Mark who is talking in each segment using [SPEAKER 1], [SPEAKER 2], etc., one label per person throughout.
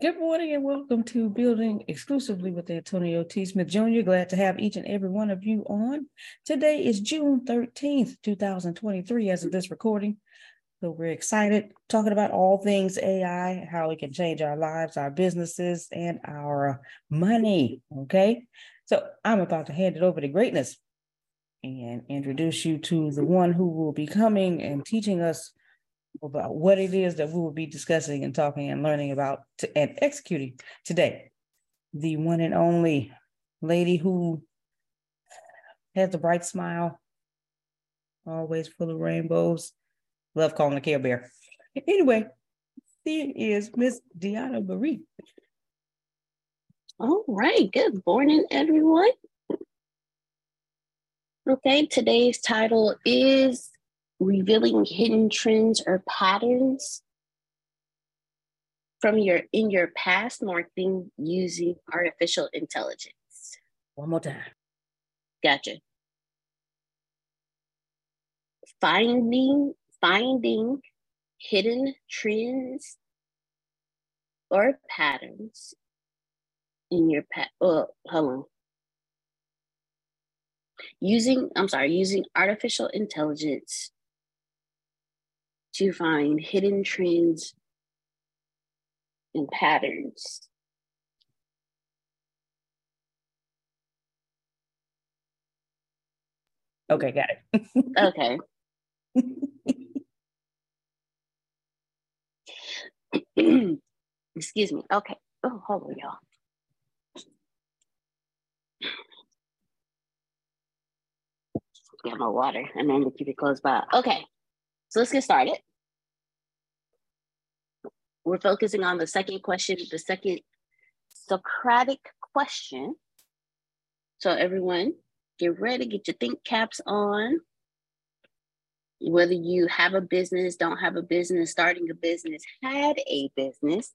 [SPEAKER 1] Good morning and welcome to Building Exclusively with Antonio T. Smith Jr. Glad to have each and every one of you on. Today is June 13th, 2023, as of this recording. So we're excited talking about all things AI, how it can change our lives, our businesses, and our money. Okay. So I'm about to hand it over to greatness and introduce you to the one who will be coming and teaching us about what it is that we will be discussing and talking and learning about to, and executing today. The one and only lady who has a bright smile, always full of rainbows. Love calling the Care Bear. Anyway, here is Miss Deanna Marie.
[SPEAKER 2] All right. Good morning, everyone. Okay, today's title is revealing hidden trends or patterns from your in your past marketing using artificial intelligence.
[SPEAKER 1] One more time.
[SPEAKER 2] Gotcha. Finding finding hidden trends or patterns in your past. Oh, hold on. Using, I'm sorry, using artificial intelligence to find hidden trends and patterns.
[SPEAKER 1] Okay, got it.
[SPEAKER 2] okay. Excuse me. Okay. Oh, hold on, y'all. Get my water. I to keep it close by. Okay. So let's get started. We're focusing on the second question, the second Socratic question. So everyone, get ready, get your think caps on. Whether you have a business, don't have a business, starting a business, had a business,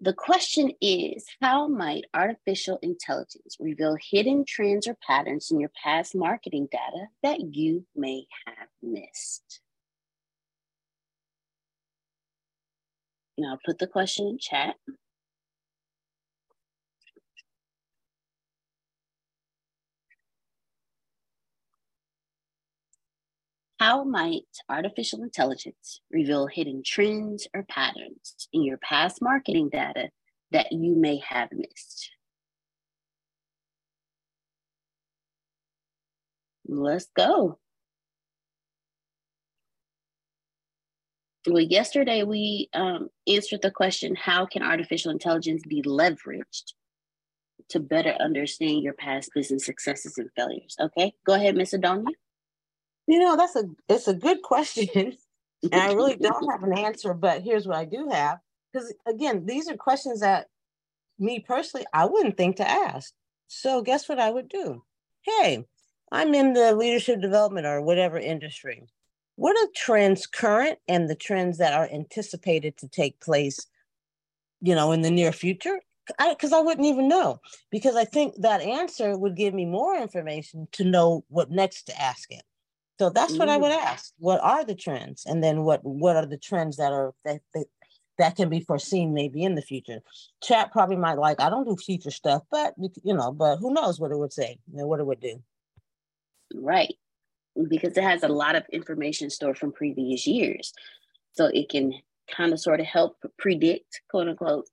[SPEAKER 2] The question is How might artificial intelligence reveal hidden trends or patterns in your past marketing data that you may have missed? Now, put the question in chat. How might artificial intelligence reveal hidden trends or patterns in your past marketing data that you may have missed? Let's go. Well, yesterday we um, answered the question how can artificial intelligence be leveraged to better understand your past business successes and failures? Okay, go ahead, Miss Adonia.
[SPEAKER 3] You know, that's a it's a good question. and I really don't have an answer, but here's what I do have. Because again, these are questions that me personally, I wouldn't think to ask. So guess what I would do? Hey, I'm in the leadership development or whatever industry. What are trends current and the trends that are anticipated to take place, you know, in the near future? Because I, I wouldn't even know. Because I think that answer would give me more information to know what next to ask it. So that's what I would mm. ask. What are the trends? And then what what are the trends that are that, that that can be foreseen maybe in the future? Chat probably might like, I don't do future stuff, but you know, but who knows what it would say and what it would do.
[SPEAKER 2] Right. Because it has a lot of information stored from previous years. So it can kind of sort of help predict, quote unquote,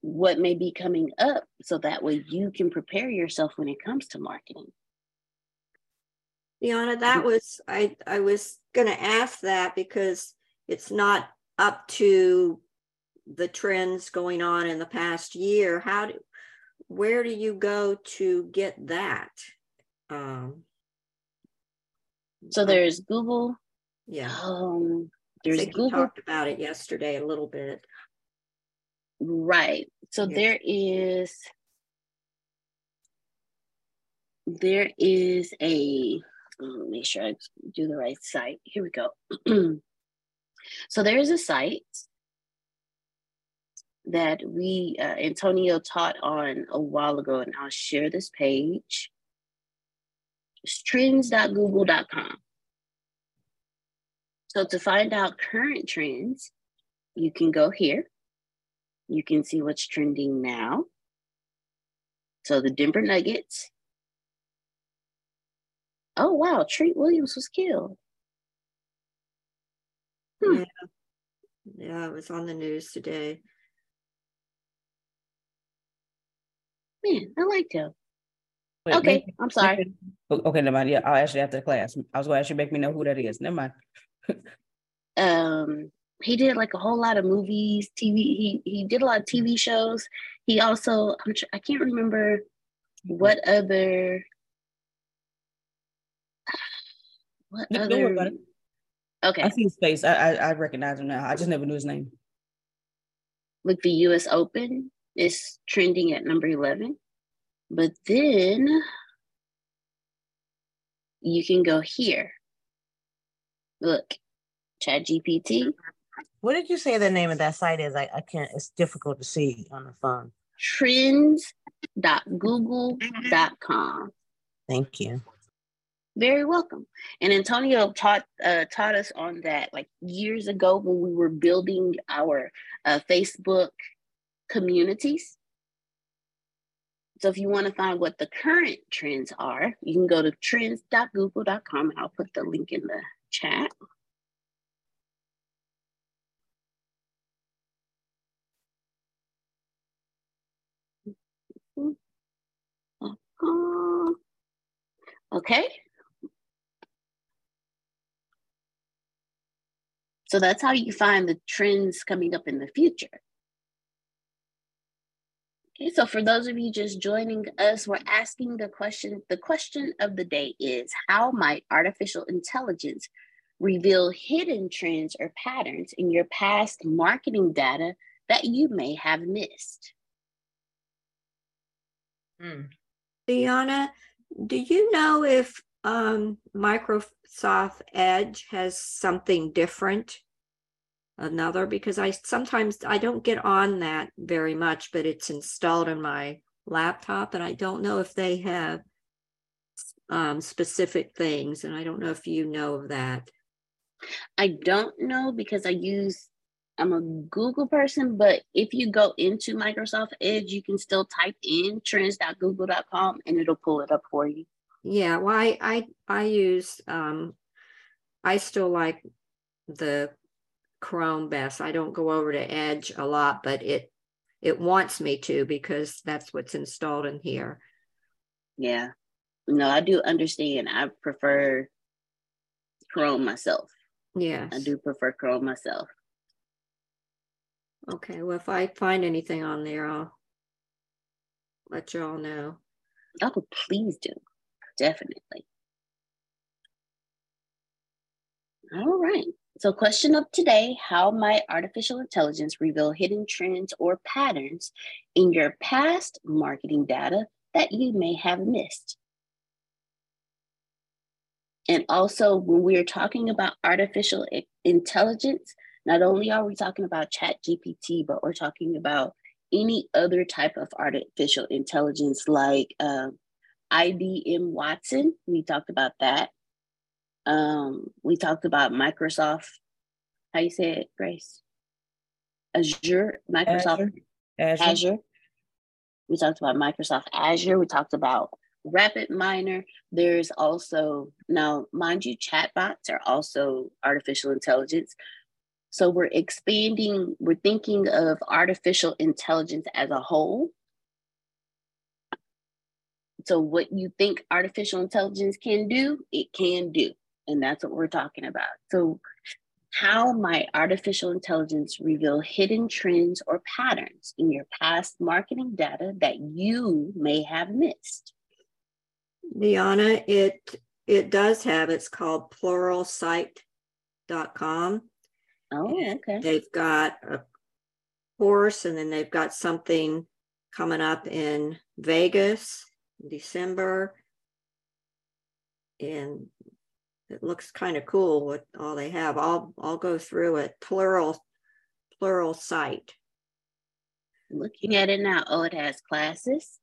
[SPEAKER 2] what may be coming up so that way you can prepare yourself when it comes to marketing.
[SPEAKER 4] Deanna, that was I I was going to ask that because it's not up to the trends going on in the past year. How do where do you go to get that? Um,
[SPEAKER 2] so there's Google.
[SPEAKER 4] Yeah.
[SPEAKER 2] Um, there's Google.
[SPEAKER 4] talked about it yesterday a little bit.
[SPEAKER 2] Right. So yeah. there is there is a make sure I do the right site. Here we go. so there's a site that we, uh, Antonio taught on a while ago, and I'll share this page. It's trends.google.com. So to find out current trends, you can go here. You can see what's trending now. So the Denver Nuggets oh wow, Treat Williams was killed.
[SPEAKER 4] Hmm. Yeah. yeah, it was on the news today.
[SPEAKER 2] Man, I liked him. Wait, okay, me, I'm sorry.
[SPEAKER 1] Okay, never mind. Yeah, I'll ask you after class. I was going to actually make me know who that is. Never mind.
[SPEAKER 2] um, he did like a whole lot of movies, TV. He he did a lot of TV shows. He also, I'm tr- I can't remember what other what no, other? about it. Okay.
[SPEAKER 1] I see his face. I, I, I recognize him now. I just never knew his name.
[SPEAKER 2] Like the US Open is trending at number 11. But then you can go here. Look, Chat GPT.
[SPEAKER 3] What did you say the name of that site is? I, I can't, it's difficult to see on the phone.
[SPEAKER 2] Trends.google.com.
[SPEAKER 3] Thank you
[SPEAKER 2] very welcome. And Antonio taught uh, taught us on that like years ago when we were building our uh, Facebook communities. So if you want to find what the current trends are, you can go to trends.google.com. I'll put the link in the chat. Uh-huh. Okay, So that's how you find the trends coming up in the future. Okay, so for those of you just joining us, we're asking the question. The question of the day is How might artificial intelligence reveal hidden trends or patterns in your past marketing data that you may have missed?
[SPEAKER 4] Hmm. Deanna, do you know if um, Microsoft Edge has something different another because I sometimes I don't get on that very much, but it's installed in my laptop and I don't know if they have um, specific things. And I don't know if you know of that.
[SPEAKER 2] I don't know because I use I'm a Google person, but if you go into Microsoft Edge, you can still type in trends.google.com and it'll pull it up for you.
[SPEAKER 4] Yeah, well, I I, I use um I still like the Chrome best. I don't go over to Edge a lot, but it it wants me to because that's what's installed in here.
[SPEAKER 2] Yeah. No, I do understand. I prefer Chrome myself.
[SPEAKER 4] Yeah.
[SPEAKER 2] I do prefer Chrome myself.
[SPEAKER 4] Okay. Well, if I find anything on there, I'll let you all know.
[SPEAKER 2] Oh, please do. Definitely. All right. So, question of today How might artificial intelligence reveal hidden trends or patterns in your past marketing data that you may have missed? And also, when we are talking about artificial intelligence, not only are we talking about Chat GPT, but we're talking about any other type of artificial intelligence like uh, IBM Watson. We talked about that. Um, we talked about Microsoft. How you say it, Grace? Azure, Microsoft
[SPEAKER 1] Azure. Azure.
[SPEAKER 2] Azure. We talked about Microsoft Azure. We talked about Rapid Miner. There's also now, mind you, chatbots are also artificial intelligence. So we're expanding. We're thinking of artificial intelligence as a whole. So what you think artificial intelligence can do, it can do. And that's what we're talking about. So, how might artificial intelligence reveal hidden trends or patterns in your past marketing data that you may have missed?
[SPEAKER 4] Liana, it it does have, it's called pluralsight.com.
[SPEAKER 2] Oh, okay.
[SPEAKER 4] They've got a course and then they've got something coming up in Vegas December. And it looks kind of cool what all they have. I'll I'll go through it. Plural plural site.
[SPEAKER 2] Looking at it now. Oh, it has classes,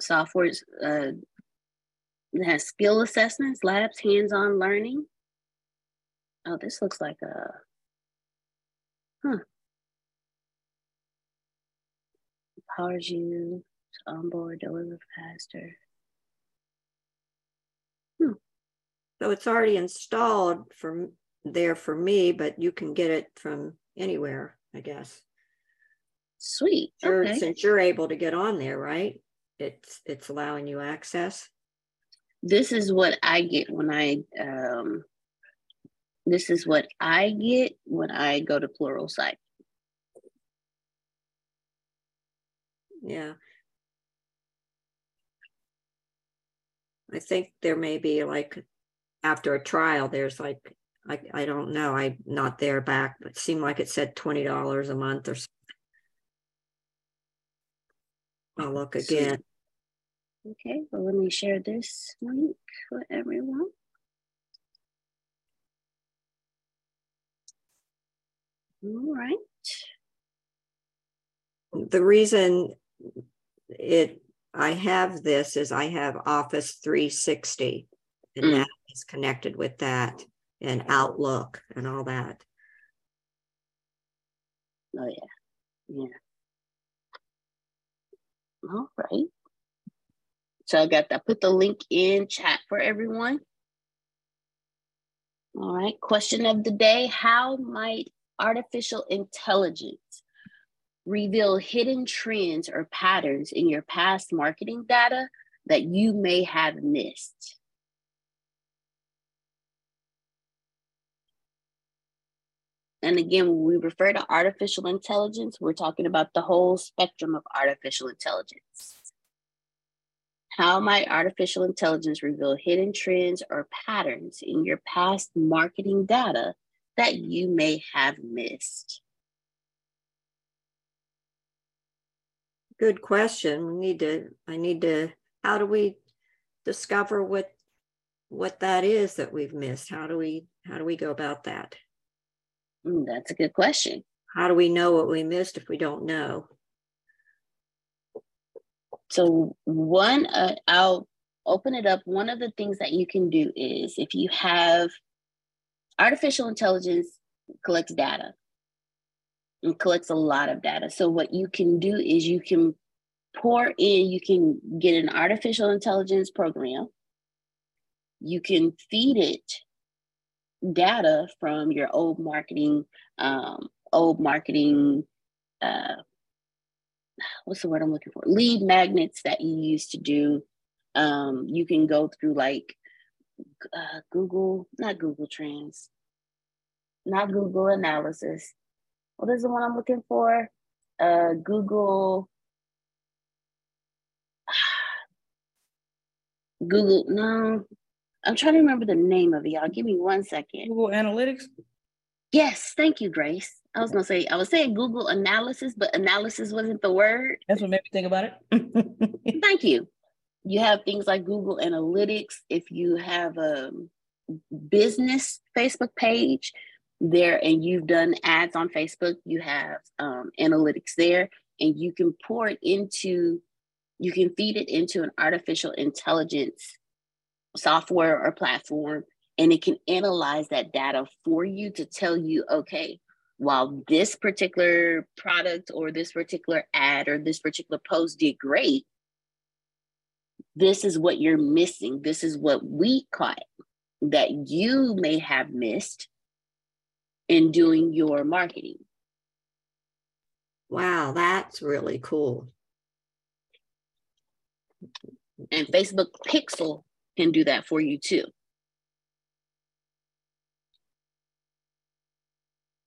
[SPEAKER 2] softwares, uh, it has skill assessments, labs, hands-on learning. Oh, this looks like a huh. Empowers you onboard, deliver faster.
[SPEAKER 4] So it's already installed from there for me, but you can get it from anywhere, I guess.
[SPEAKER 2] Sweet.
[SPEAKER 4] Sure,
[SPEAKER 2] okay.
[SPEAKER 4] since you're able to get on there, right? It's it's allowing you access.
[SPEAKER 2] This is what I get when I um this is what I get when I go to plural Pluralsight.
[SPEAKER 4] Yeah. I think there may be like after a trial, there's like I, I don't know. I'm not there back, but it seemed like it said twenty dollars a month or something. I'll look again.
[SPEAKER 2] Okay, well, let me share this link for everyone. All right.
[SPEAKER 4] The reason it I have this is I have Office 360 and
[SPEAKER 2] Mm.
[SPEAKER 4] that is connected with that and Outlook and all that.
[SPEAKER 2] Oh yeah, yeah. All right. So I got that. Put the link in chat for everyone. All right. Question of the day: How might artificial intelligence reveal hidden trends or patterns in your past marketing data that you may have missed? And again, when we refer to artificial intelligence, we're talking about the whole spectrum of artificial intelligence. How might artificial intelligence reveal hidden trends or patterns in your past marketing data that you may have missed?
[SPEAKER 4] Good question. We need to, I need to, how do we discover what what that is that we've missed? How do we how do we go about that?
[SPEAKER 2] Mm, That's a good question.
[SPEAKER 4] How do we know what we missed if we don't know?
[SPEAKER 2] So one, uh, I'll open it up. One of the things that you can do is if you have artificial intelligence collects data and collects a lot of data. So what you can do is you can pour in, you can get an artificial intelligence program. You can feed it data from your old marketing, um, old marketing, uh, what's the word I'm looking for? Lead magnets that you used to do. Um, you can go through like uh, Google, not Google Trends, not Google Analysis. What is the one I'm looking for? Uh, Google. Google, no, I'm trying to remember the name of it, y'all. Give me one second.
[SPEAKER 1] Google Analytics.
[SPEAKER 2] Yes, thank you, Grace. I was gonna say I was saying Google Analysis, but analysis wasn't the word.
[SPEAKER 1] That's what made me think about it.
[SPEAKER 2] Thank you. You have things like Google Analytics. If you have a business Facebook page there and you've done ads on Facebook, you have um, analytics there, and you can pour it into, you can feed it into an artificial intelligence software or platform, and it can analyze that data for you to tell you, okay, while this particular product or this particular ad or this particular post did great, this is what you're missing. This is what we caught that you may have missed in doing your marketing.
[SPEAKER 4] Wow, that's really cool.
[SPEAKER 2] And Facebook Pixel can do that for you too.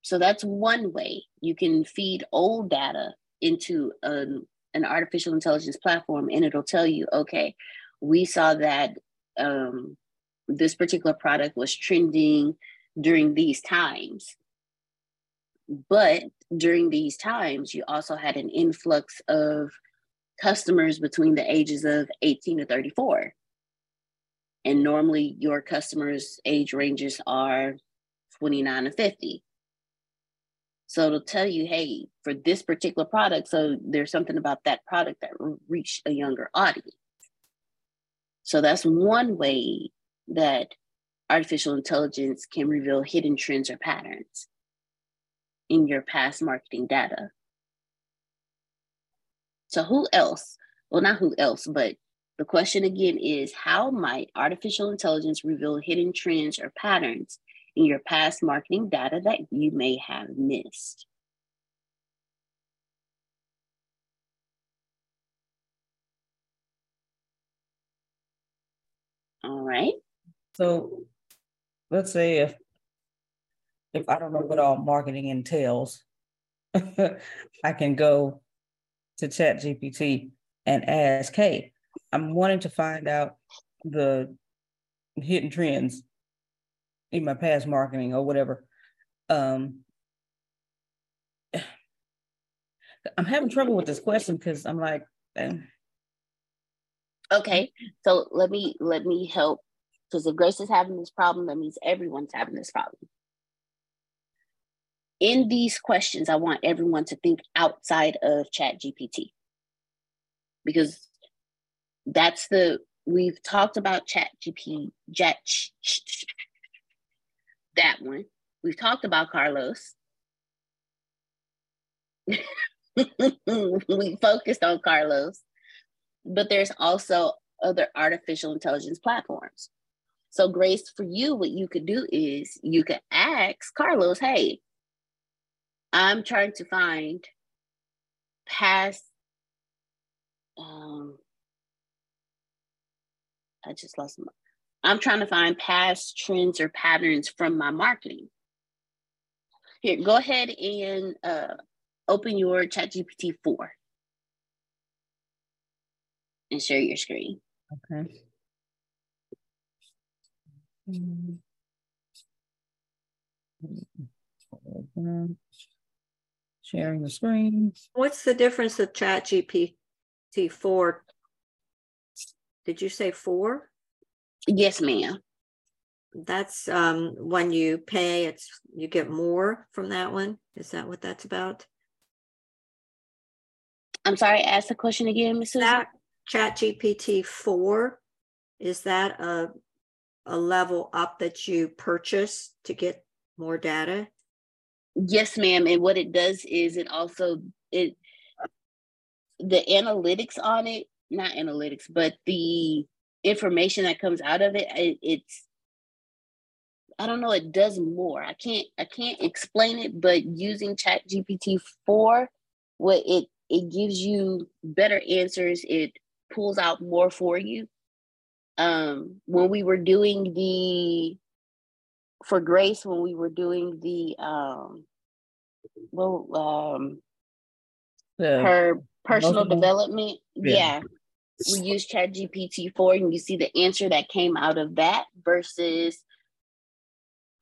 [SPEAKER 2] So that's one way you can feed old data into an, an artificial intelligence platform and it'll tell you, okay, we saw that um, this particular product was trending during these times. But during these times, you also had an influx of customers between the ages of 18 to 34. And normally your customers' age ranges are 29 to 50. So it'll tell you, hey, for this particular product, so there's something about that product that reached a younger audience. So that's one way that artificial intelligence can reveal hidden trends or patterns in your past marketing data. So who else? Well, not who else, but the question again is how might artificial intelligence reveal hidden trends or patterns in your past marketing data that you may have missed. All right.
[SPEAKER 1] So let's say if if I don't know what all marketing entails, I can go to Chat GPT and ask, hey, I'm wanting to find out the hidden trends in my past marketing or whatever. Um, I'm having trouble with this question because I'm like, eh.
[SPEAKER 2] okay, so let me let me help because if Grace is having this problem, that means everyone's having this problem. In these questions, I want everyone to think outside of Chat GPT because that's the we've talked about Chat GPT, Chat that one. We've talked about Carlos. we focused on Carlos, but there's also other artificial intelligence platforms. So, Grace, for you, what you could do is you could ask Carlos, hey, I'm trying to find past, um, I just lost my, I'm trying to find past trends or patterns from my marketing. Here, go ahead and uh, open your ChatGPT 4 and share your screen.
[SPEAKER 1] okay. Sharing the screen.
[SPEAKER 4] What's the difference of Chat GPT four? Did you say four?
[SPEAKER 2] Yes, ma'am.
[SPEAKER 4] that's um when you pay, it's you get more from that one. Is that what that's about?
[SPEAKER 2] I'm sorry, ask the question again, Ms. Susan.
[SPEAKER 4] That Chat GPT four, is that a a level up that you purchase to get more data?
[SPEAKER 2] Yes, ma'am. And what it does is it also it the analytics on it, not analytics, but the information that comes out of it, it it's I don't know, it does more. I can't I can't explain it, but using Chat GPT 4, what it it gives you better answers, it pulls out more for you. Um when we were doing the for Grace, when we were doing the um well um
[SPEAKER 1] The-
[SPEAKER 2] her personal development,
[SPEAKER 1] Yeah.
[SPEAKER 2] yeah. We use Chat GPT 4 and you see the answer that came out of that versus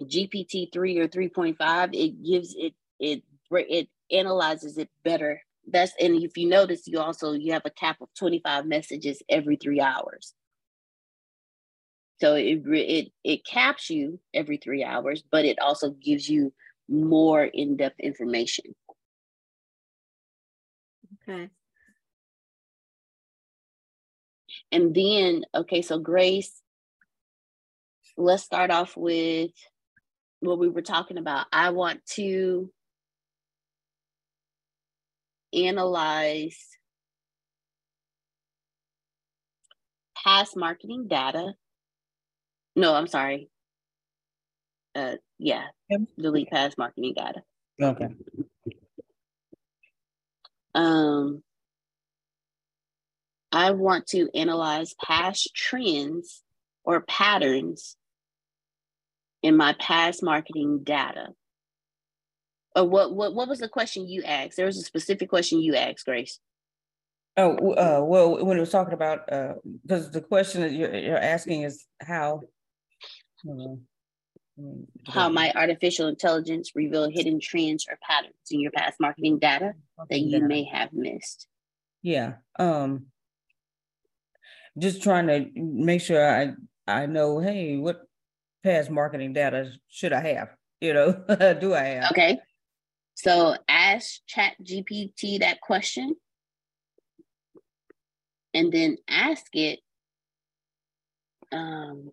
[SPEAKER 2] GPT 3 or 3.5, it gives it it it analyzes it better. That's and if you notice, you also you have a cap of 25 messages every three hours. So it it it caps you every three hours, but it also gives you more in-depth information.
[SPEAKER 4] Okay.
[SPEAKER 2] And then, okay, so Grace, let's start off with what we were talking about. I want to analyze past marketing data. No, I'm sorry. Uh, yeah,
[SPEAKER 1] Yep.
[SPEAKER 2] delete past marketing data.
[SPEAKER 1] Okay.
[SPEAKER 2] Um, I want to analyze past trends or patterns in my past marketing data. Uh, what what what was the question you asked? There was a specific question you asked, Grace.
[SPEAKER 1] Oh, uh, well, when it was talking about, uh, because the question that you're, you're asking is how. Mm,
[SPEAKER 2] How might artificial intelligence reveal hidden trends or patterns in your past marketing data that you may have missed?
[SPEAKER 1] Yeah, um. Just trying to make sure I, I know, hey, what past marketing data should I have? You know, do I have?
[SPEAKER 2] Okay. So ask Chat GPT that question and then ask it. Um,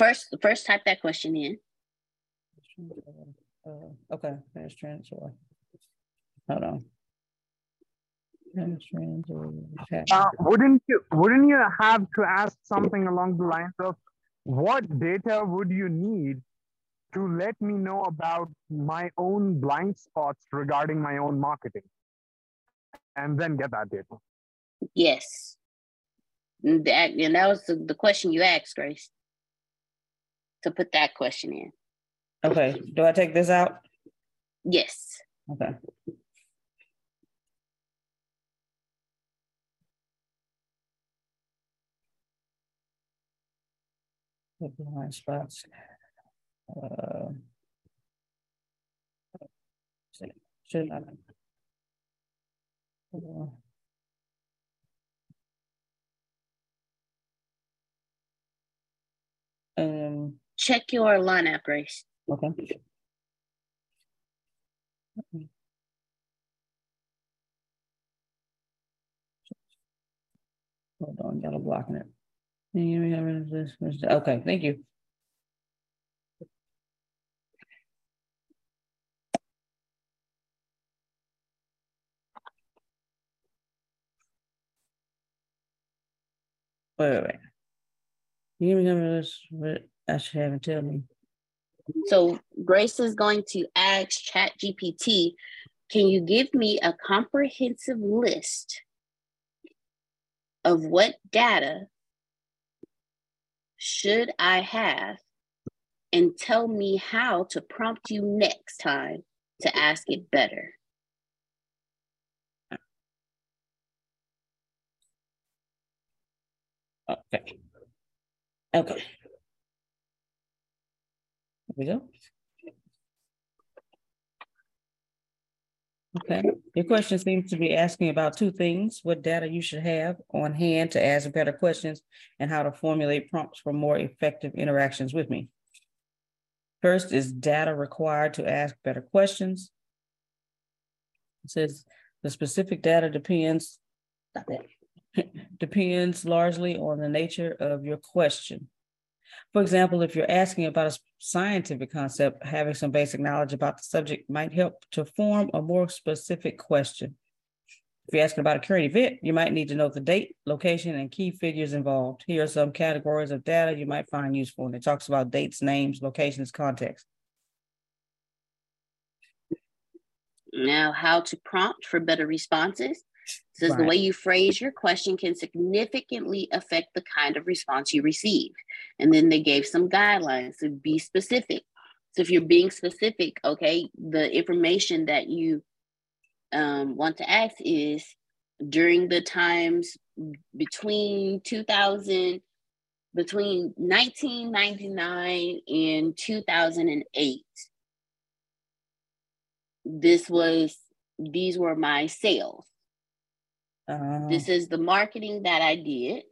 [SPEAKER 2] first, first type that question in.
[SPEAKER 1] Uh, okay, past transfer. Hold on. Past transfer, past-
[SPEAKER 5] Uh, wouldn't you wouldn't you have to ask something along the lines of what data would you need to let me know about my own blind spots regarding my own marketing and then get that data
[SPEAKER 2] Yes. And that, and that was the, the question you asked, Grace. To put that question in.
[SPEAKER 1] Okay, do I take this out?
[SPEAKER 2] Yes.
[SPEAKER 1] Okay. Blind spots. Uh, Should I? Uh, Um,
[SPEAKER 2] Check your line app, Grace.
[SPEAKER 1] okay. Hold on, got a blocking it. Can Okay, thank you. Wait, wait, wait. You remember this, but I should have it tell me.
[SPEAKER 2] So Grace is going to ask Chat GPT, can you give me a comprehensive list of what data should I have and tell me how to prompt you next time to ask it better?
[SPEAKER 1] Okay. Okay. Go. Okay, your question seems to be asking about two things, what data you should have on hand to ask better questions and how to formulate prompts for more effective interactions with me. First is data required to ask better questions. It says the specific data depends depends largely on the nature of your question. For example, if you're asking about a scientific concept, having some basic knowledge about the subject might help to form a more specific question. If you're asking about a current event, you might need to know the date, location, and key figures involved. Here are some categories of data you might find useful. And it talks about dates, names, locations, context.
[SPEAKER 2] Now, how to prompt for better responses. Says the way you phrase your question can significantly affect the kind of response you receive. And then they gave some guidelines to be specific. So if you're being specific, okay, the information that you um, want to ask is during the times between 2000, between 1999 and 2008. This was, these were my sales.
[SPEAKER 1] Uh,
[SPEAKER 2] This is the marketing that I did.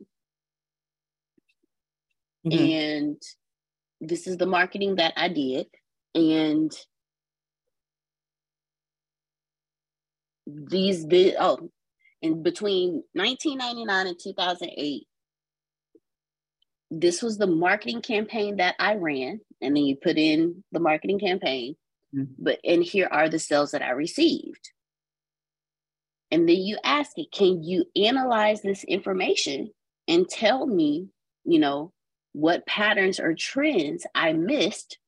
[SPEAKER 1] mhm.
[SPEAKER 2] and this is the marketing that I did. And these the oh, in between 1999 and 2008, this was the marketing campaign that I ran, and then you put in the marketing campaign.
[SPEAKER 1] Mhm.
[SPEAKER 2] But and here are the sales that I received. And then you ask it, can you analyze this information and tell me, you know, what patterns or trends I missed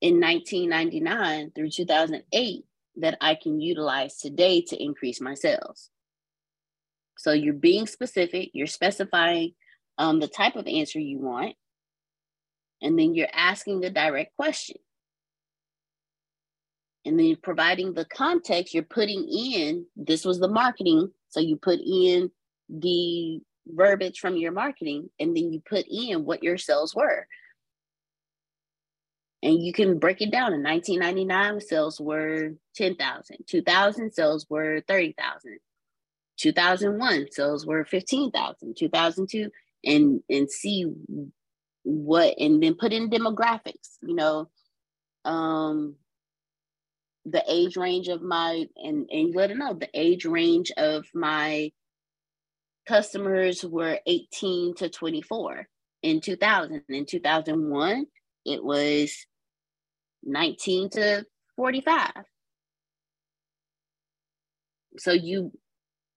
[SPEAKER 2] in 1999 through 2008 that I can utilize today to increase my sales. So you're being specific, you're specifying um, the type of answer you want, and then you're asking the direct question. And then providing the context, you're putting in this was the marketing. So you put in the verbiage from your marketing and then you put in what your sales were. And you can break it down. In 1999, sales were 10,000. 2000, sales were 30,000. 2001, sales were 15,000. 2002, and and see what, and then put in demographics. You know, um, the age range of my, and and let it know the age range of my customers were 18 to 24 in 2000 in 2001 it was 19 to 45 so you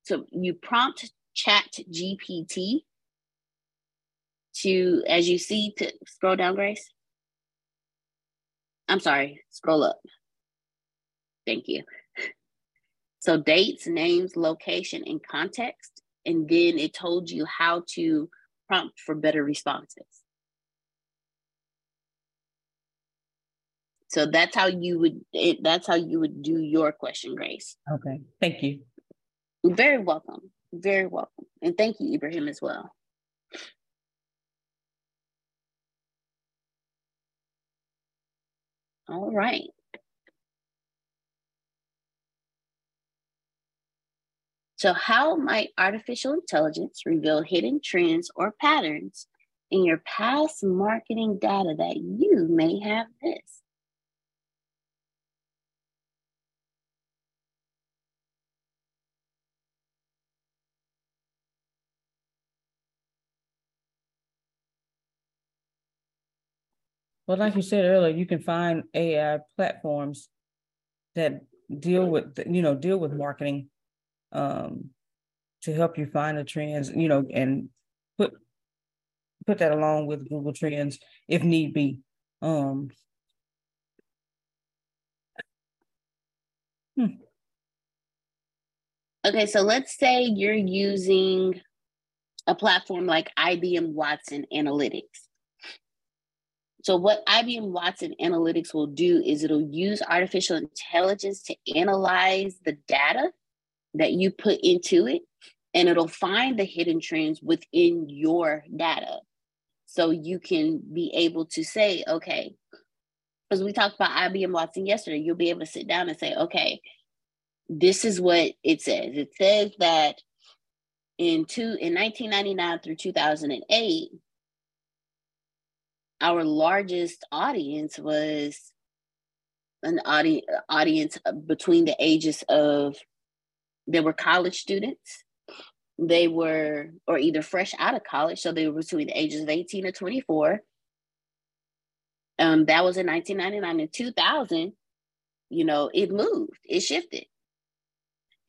[SPEAKER 2] so you prompt chat gpt to as you see to scroll down grace. I'm sorry scroll up thank you so dates names location and context and then it told you how to prompt for better responses. So that's how you would it, that's how you would do your question, Grace.
[SPEAKER 1] Okay, thank you.
[SPEAKER 2] Very welcome. Very welcome. And thank you, Ibrahim, as well. All right. So, how might artificial intelligence reveal hidden trends or patterns in your past marketing data that you may have missed?
[SPEAKER 1] Well, like you said earlier, you can find AI platforms that deal with, you know, deal with marketing um, to help you find the trends, you know, and put put that along with Google Trends if need be. Um,
[SPEAKER 2] Okay, so let's say you're using a platform like IBM Watson Analytics. So, what IBM Watson Analytics will do is it'll use artificial intelligence to analyze the data that you put into it, and it'll find the hidden trends within your data. So, you can be able to say, okay, because we talked about IBM Watson yesterday, you'll be able to sit down and say, okay, this is what it says. It says that in two in 1999 through 2008, our largest audience was an audi- audience between the ages of they were college students. They were or either fresh out of college so they were between the ages of 18 to 24 um, that was in 1999 and 2000 you know it moved it shifted.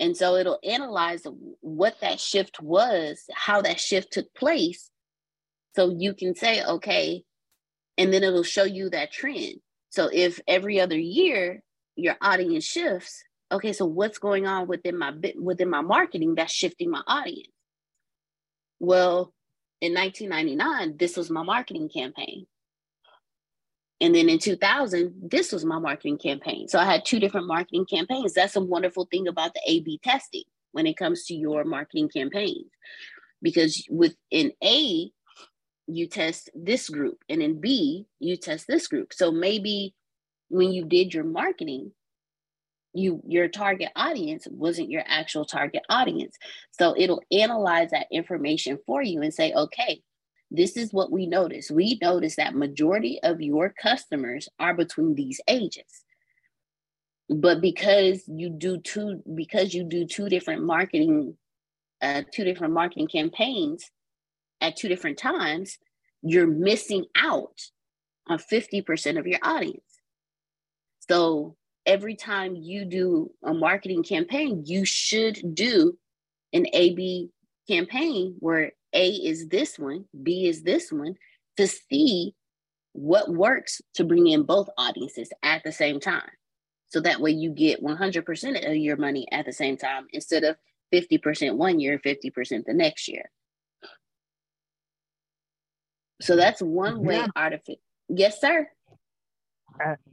[SPEAKER 2] And so it'll analyze what that shift was how that shift took place so you can say okay and then it'll show you that trend. So if every other year your audience shifts okay so what's going on within my within my marketing that's shifting my audience? Well in 1999 this was my marketing campaign. And then in 2000 this was my marketing campaign. So i had two different marketing campaigns. That's a wonderful thing about the a b testing when it comes to your marketing campaigns. Because within a you test this group and in b you test this group. So maybe when you did your marketing you your target audience wasn't your actual target audience. So it'll analyze that information for you and say okay this is what we notice we notice that majority of your customers are between these ages. But because you do two because you do two different marketing uh, two different marketing campaigns at two different times you're missing out on 50% of your audience. So every time you do a marketing campaign, you should do an A B campaign where A is this one, B is this one to see what works to bring in both audiences at the same time. So that way you get 100% of your money at the same time instead of 50% one year, 50% the next year. So that's one way yeah. artificial. Yes, sir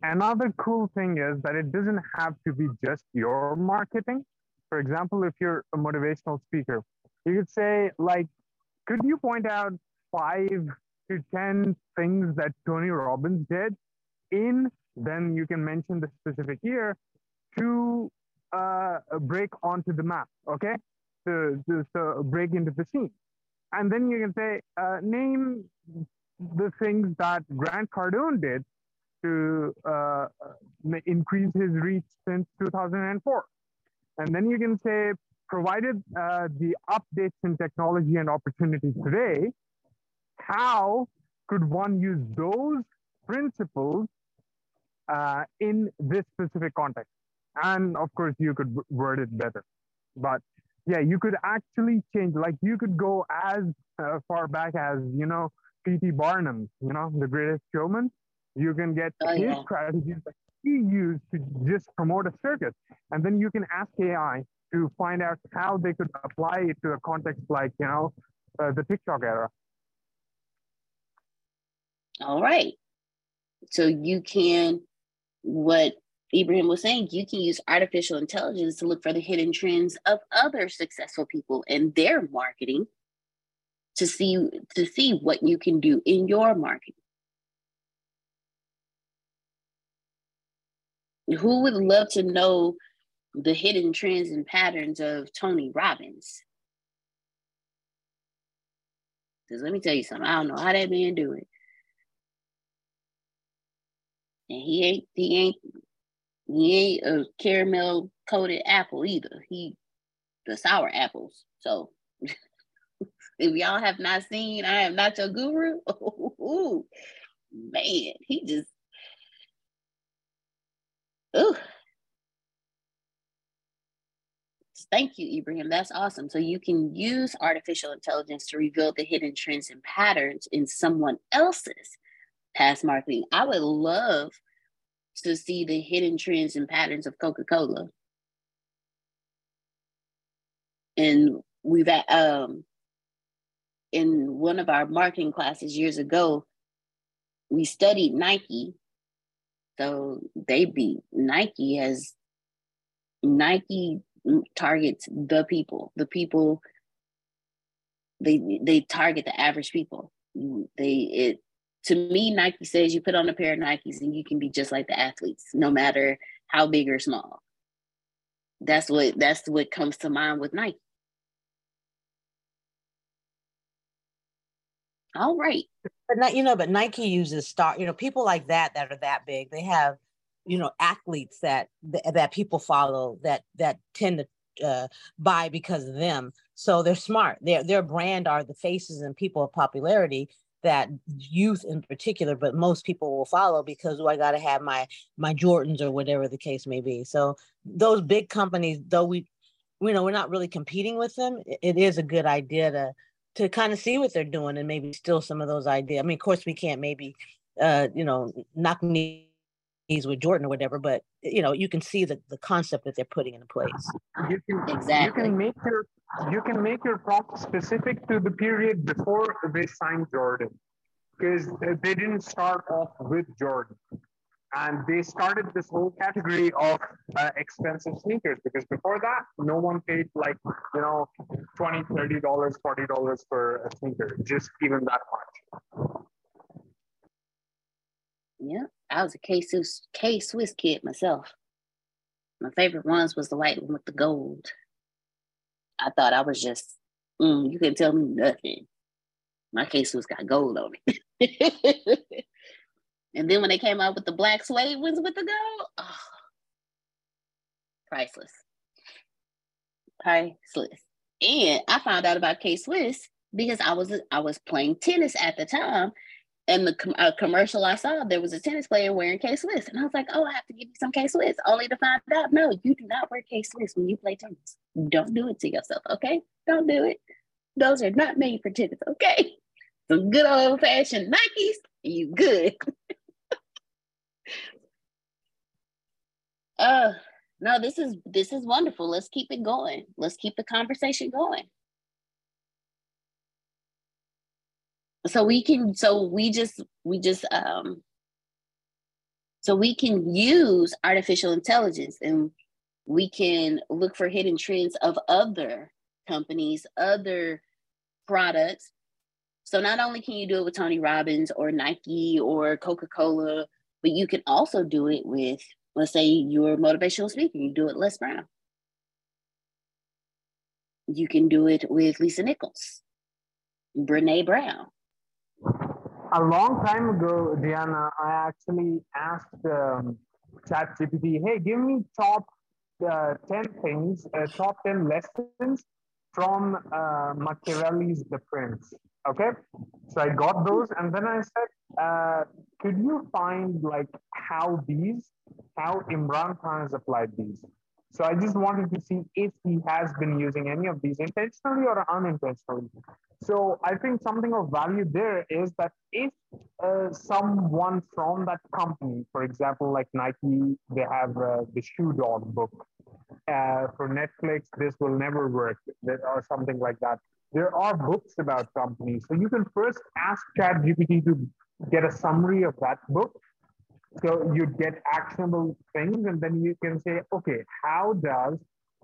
[SPEAKER 5] another cool thing is that it doesn't have to be just your marketing. For example, if you're a motivational speaker, you could say, like, could you point out five to 10 things that Tony Robbins did in, then you can mention the specific year to uh, break onto the map, okay? To, to, to break into the scene. And then you can say, uh, name the things that Grant Cardone did to uh, increase his reach since 2004. And then you can say, provided uh, the updates in technology and opportunities today, how could one use those principles uh, in this specific context? And of course, you could word it better. But yeah, you could actually change, like you could go as uh, far back as, you know, P.T. Barnum, you know, the greatest showman you can get oh, his yeah. strategies that he used to just promote a circus. And then you can ask AI to find out how they could apply it to a context like, you know, uh, the TikTok era.
[SPEAKER 2] All right. So you can, what Ibrahim was saying, you can use artificial intelligence to look for the hidden trends of other successful people and their marketing to see to see what you can do in your marketing. Who would love to know the hidden trends and patterns of Tony Robbins? Because let me tell you something, I don't know how that man do it. And he ain't he ain't he ain't a caramel coated apple either. He the sour apples. So if y'all have not seen I am not your guru, oh, man, he just Ooh. Thank you, Ibrahim. That's awesome. So you can use artificial intelligence to reveal the hidden trends and patterns in someone else's past marketing. I would love to see the hidden trends and patterns of Coca-Cola. And we've um in one of our marketing classes years ago, we studied Nike so they be Nike has Nike targets the people, the people they they target the average people. They it to me, Nike says you put on a pair of Nikes and you can be just like the athletes, no matter how big or small. That's what that's what comes to mind with Nike. All right.
[SPEAKER 3] But not, you know, but Nike uses star, you know, people like that that are that big. They have, you know, athletes that that people follow that that tend to uh, buy because of them. So they're smart. Their their brand are the faces and people of popularity that youth in particular, but most people will follow because oh, I got to have my my Jordans or whatever the case may be. So those big companies, though we, you know, we're not really competing with them. It is a good idea to to kind of see what they're doing and maybe steal some of those ideas. I mean, of course, we can't maybe, uh, you know, knock knees with Jordan or whatever, but you know, you can see the, the concept that they're putting into place.
[SPEAKER 5] You can,
[SPEAKER 2] exactly.
[SPEAKER 5] You can make your you can make your talk specific to the period before they signed Jordan, because they didn't start off with Jordan and they started this whole category of uh, expensive sneakers because before that no one paid like you know 20 30 dollars 40 dollars for a sneaker just even that much.
[SPEAKER 2] Yeah i was a k-swiss k-swiss kid myself. My favorite ones was the white one with the gold. I thought i was just mm, you can tell me nothing. My k-swiss got gold on it And then when they came out with the black suede ones with the gold, oh, priceless. Priceless. And I found out about K Swiss because I was I was playing tennis at the time, and the com- commercial I saw there was a tennis player wearing K Swiss, and I was like, oh, I have to give you some K Swiss, only to find out no, you do not wear K Swiss when you play tennis. Don't do it to yourself, okay? Don't do it. Those are not made for tennis, okay? Some good old fashioned Nikes, you good. Uh no, this is this is wonderful. Let's keep it going. Let's keep the conversation going. So we can so we just we just um so we can use artificial intelligence and we can look for hidden trends of other companies, other products. So not only can you do it with Tony Robbins or Nike or Coca-Cola, but you can also do it with let's say you're a motivational speaker, you do it Les Brown. You can do it with Lisa Nichols, Brene Brown.
[SPEAKER 5] A long time ago, Diana, I actually asked um, ChatGPT, hey, give me top uh, 10 things, uh, top 10 lessons from uh, Machiavelli's The Prince. Okay, so I got those, and then I said, uh, could you find like how these, how Imran Khan has applied these? So I just wanted to see if he has been using any of these intentionally or unintentionally. So I think something of value there is that if uh, someone from that company, for example, like Nike, they have uh, the Shoe Dog book. Uh, for Netflix, this will never work, or something like that. There are books about companies, so you can first ask ChatGPT to get a summary of that book. So you get actionable things, and then you can say, okay, how does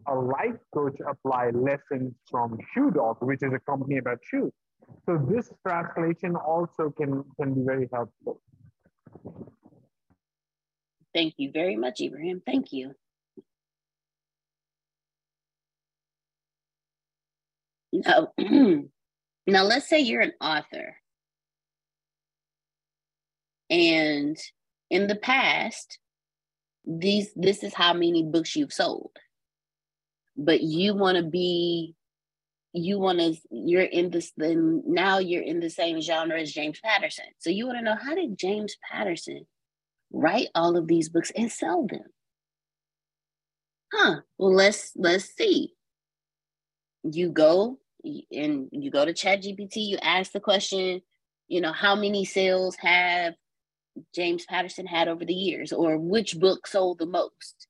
[SPEAKER 5] a life coach apply lessons from Shoe Dog, which is a company about shoes? So this translation also can, can be very helpful.
[SPEAKER 2] Thank you very much, Ibrahim. Thank you. Now, now let's say you're an author. And in the past these this is how many books you've sold. But you want to be you want to you're in this then now you're in the same genre as james patterson. So you want to know how did james patterson write all of these books and sell them? Huh. Well let's let's see. You go and you go to chat gpt you ask the question you know how many sales have James Patterson had over the years, or which book sold the most?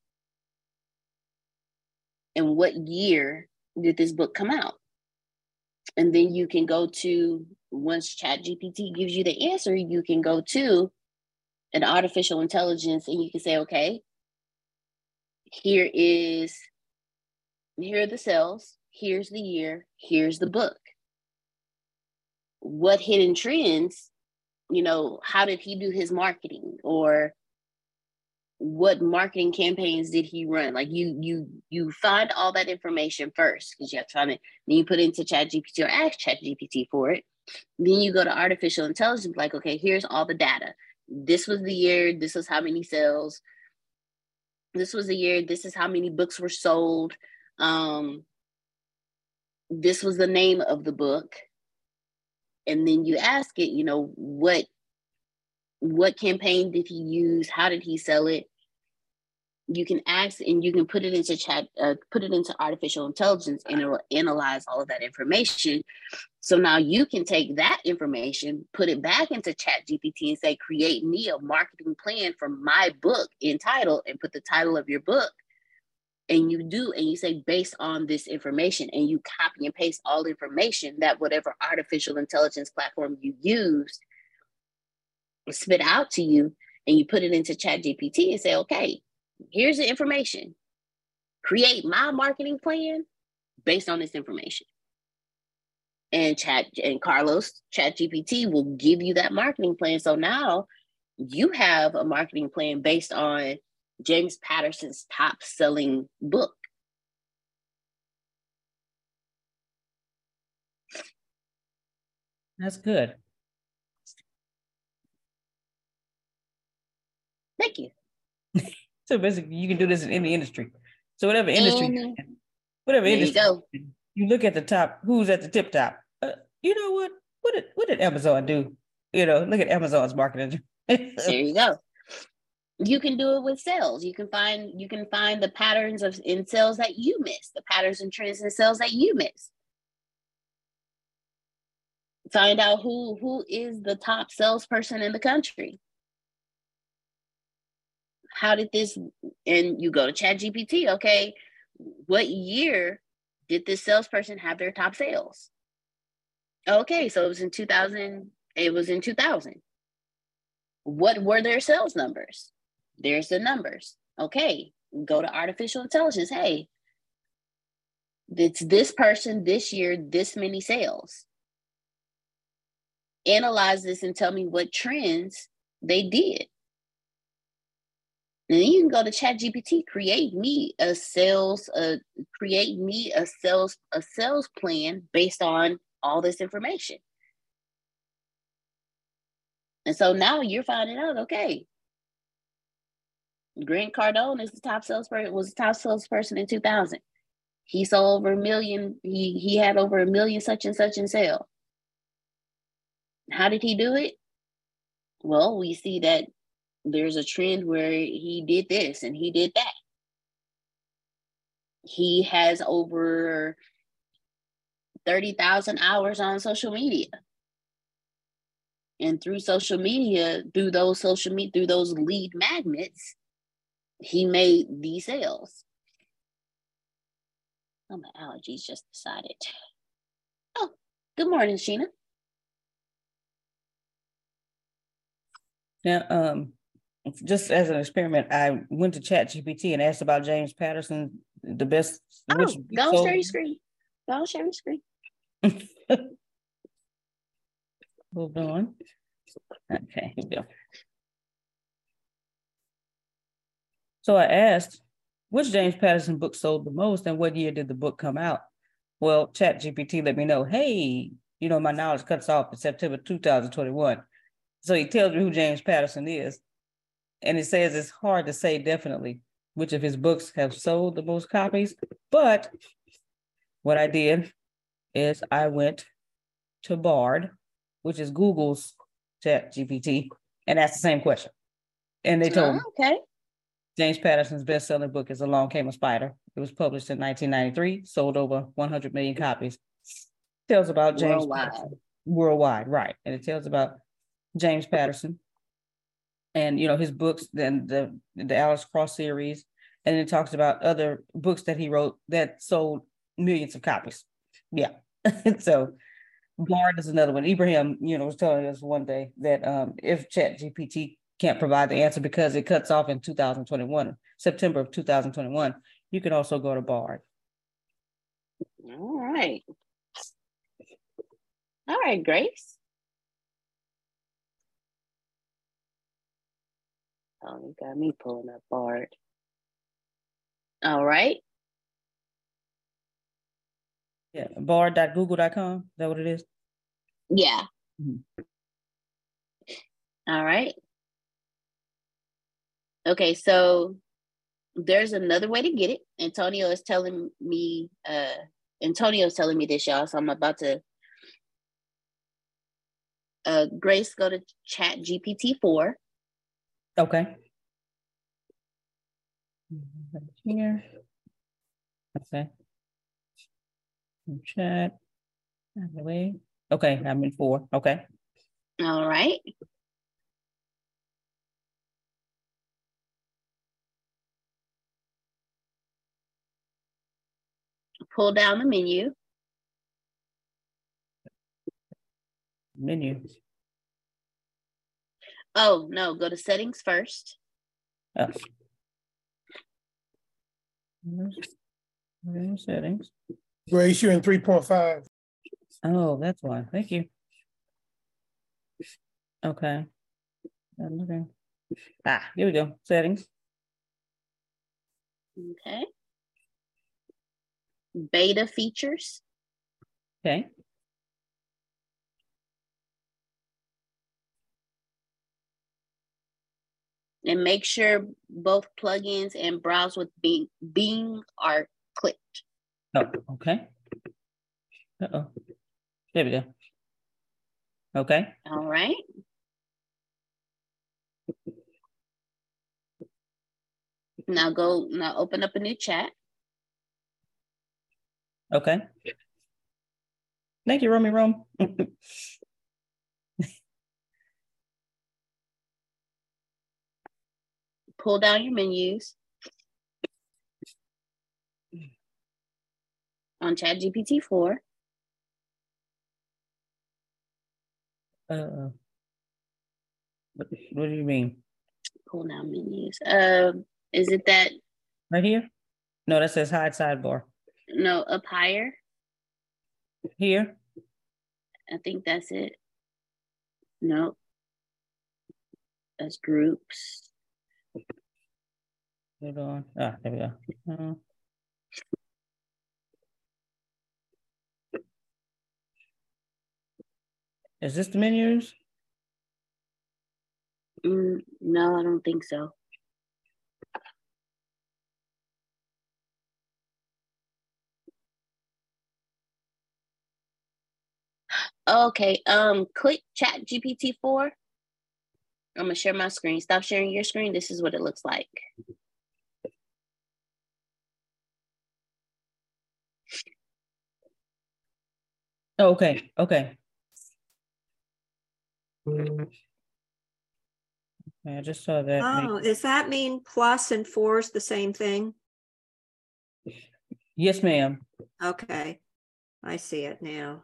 [SPEAKER 2] And what year did this book come out? And then you can go to, once ChatGPT gives you the answer, you can go to an artificial intelligence and you can say, okay, here is, here are the cells, here's the year, here's the book. What hidden trends you know, how did he do his marketing or what marketing campaigns did he run? Like you you you find all that information first because you have to find it. Then you put it into Chat GPT or ask Chat GPT for it. Then you go to artificial intelligence, like, okay, here's all the data. This was the year, this was how many sales. This was the year, this is how many books were sold. Um, this was the name of the book. And then you ask it you know what what campaign did he use? How did he sell it? You can ask and you can put it into chat uh, put it into artificial intelligence and it will analyze all of that information. So now you can take that information put it back into chat gpt and say create me a marketing plan for my book entitled and put the title of your book and you do and you say based on this information and you copy and paste all information that whatever artificial intelligence platform you use spit out to you and you put it into chat gpt and say okay here's the information. Create my marketing plan based on this information. And chat and carlos chat gpt will give you that marketing plan. So now you have a marketing plan based on James Patterson's top selling book.
[SPEAKER 1] That's good.
[SPEAKER 2] Thank you.
[SPEAKER 1] so basically, you can do this in any industry. So whatever industry, whatever industry, you, you, look at the top. Who's at the tip top? Uh, you know what? What did what did Amazon do? You know, look at Amazon's marketing.
[SPEAKER 2] there you go you can do it with sales you can find you can find the patterns of in sales that you miss the patterns and trends in sales that you miss. Find out who who is the top salesperson in the country. How did this and you go to chat gpt okay what year did this salesperson have their top sales? Okay so it was in 2000 it was in 2000 what were their sales numbers there's the numbers. Okay, go to artificial intelligence. Hey, it's this person this year, this many sales. Analyze this and tell me what trends they did. And then you can go to Chat GPT, create me a sales, uh, create me a sales, a sales plan based on all this information. And so now you're finding out, okay, Grant Cardone is the top salesperson, was the top salesperson in 2000. He sold over a million, he, he had over a million such and such in sale. How did he do it? Well, we see that there's a trend where he did this and he did that. He has over 30,000 hours on social media. And through social media, through those social media, through those lead magnets, he made these sales. Oh, my allergies just decided. Oh, good morning, Sheena.
[SPEAKER 1] Now, um, just as an experiment, I went to Chat GPT and asked about James Patterson, the best.
[SPEAKER 2] Oh, which, go so, share your screen. Go share your screen.
[SPEAKER 1] Hold on. Okay, here we go. So I asked, which James Patterson book sold the most and what year did the book come out? Well, Chat GPT let me know, hey, you know, my knowledge cuts off in September 2021. So he tells me who James Patterson is. And it says it's hard to say definitely which of his books have sold the most copies. But what I did is I went to Bard, which is Google's Chat GPT, and asked the same question. And they told oh, me,
[SPEAKER 2] okay.
[SPEAKER 1] James Patterson's best-selling book is Along Came a Spider. It was published in 1993, sold over 100 million copies. Tells about James worldwide. Patterson, worldwide, right? And it tells about James Patterson, and you know his books, then the the Alex Cross series, and it talks about other books that he wrote that sold millions of copies. Yeah, so Bard is another one. Ibrahim, you know, was telling us one day that um, if Chat GPT can't provide the answer because it cuts off in 2021, September of 2021, you can also go to BARD.
[SPEAKER 2] All right. All right, Grace.
[SPEAKER 6] Oh, you got me pulling up Bard. All right.
[SPEAKER 1] Yeah, bar.google.com. Is that what it is?
[SPEAKER 6] Yeah.
[SPEAKER 1] Mhm.
[SPEAKER 6] All right. Okay, so there's another way to get it. Antonio is telling me, uh, Antonio's telling me this, y'all. So I'm about to uh Grace go to chat GPT four.
[SPEAKER 1] Okay. Here. Okay. Chat. The way. Okay, I'm in four. Okay.
[SPEAKER 6] All right. Pull down the menu.
[SPEAKER 1] Menu.
[SPEAKER 6] Oh, no, go to settings first.
[SPEAKER 1] Oh. Where's- where's settings.
[SPEAKER 7] Grace, you're in three point five.
[SPEAKER 1] Oh, that's why. Thank you. Okay. I'm. Ah, here we go. Settings.
[SPEAKER 6] Okay. Beta features.
[SPEAKER 1] Okay.
[SPEAKER 6] And make sure both plugins and browse with Bing, Bing are clicked.
[SPEAKER 1] Oh, okay. Uh-oh. There we go. Okay.
[SPEAKER 6] All right. Now go, now open up a new chat.
[SPEAKER 1] Okay. Thank you, Romy Rome.
[SPEAKER 6] Pull down your menus. On Chat GPT 4.
[SPEAKER 1] Uh, what, what do you mean?
[SPEAKER 6] Pull down menus. Um, is it that
[SPEAKER 1] Right here? No, that says hide sidebar.
[SPEAKER 6] No up higher?
[SPEAKER 1] Here?
[SPEAKER 6] I think that's it. No. That's groups.
[SPEAKER 1] Hold on. Ah, there we go. Uh, Is this the menus?
[SPEAKER 6] Mm, no, I don't think so. Okay, um, click Chat GPT 4. I'm gonna share my screen. Stop sharing your screen. This is what it looks like.
[SPEAKER 1] Oh, okay, okay. Okay, I just saw that.
[SPEAKER 4] Oh, does that mean plus and four is the same thing?
[SPEAKER 1] Yes, ma'am.
[SPEAKER 4] Okay, I see it now.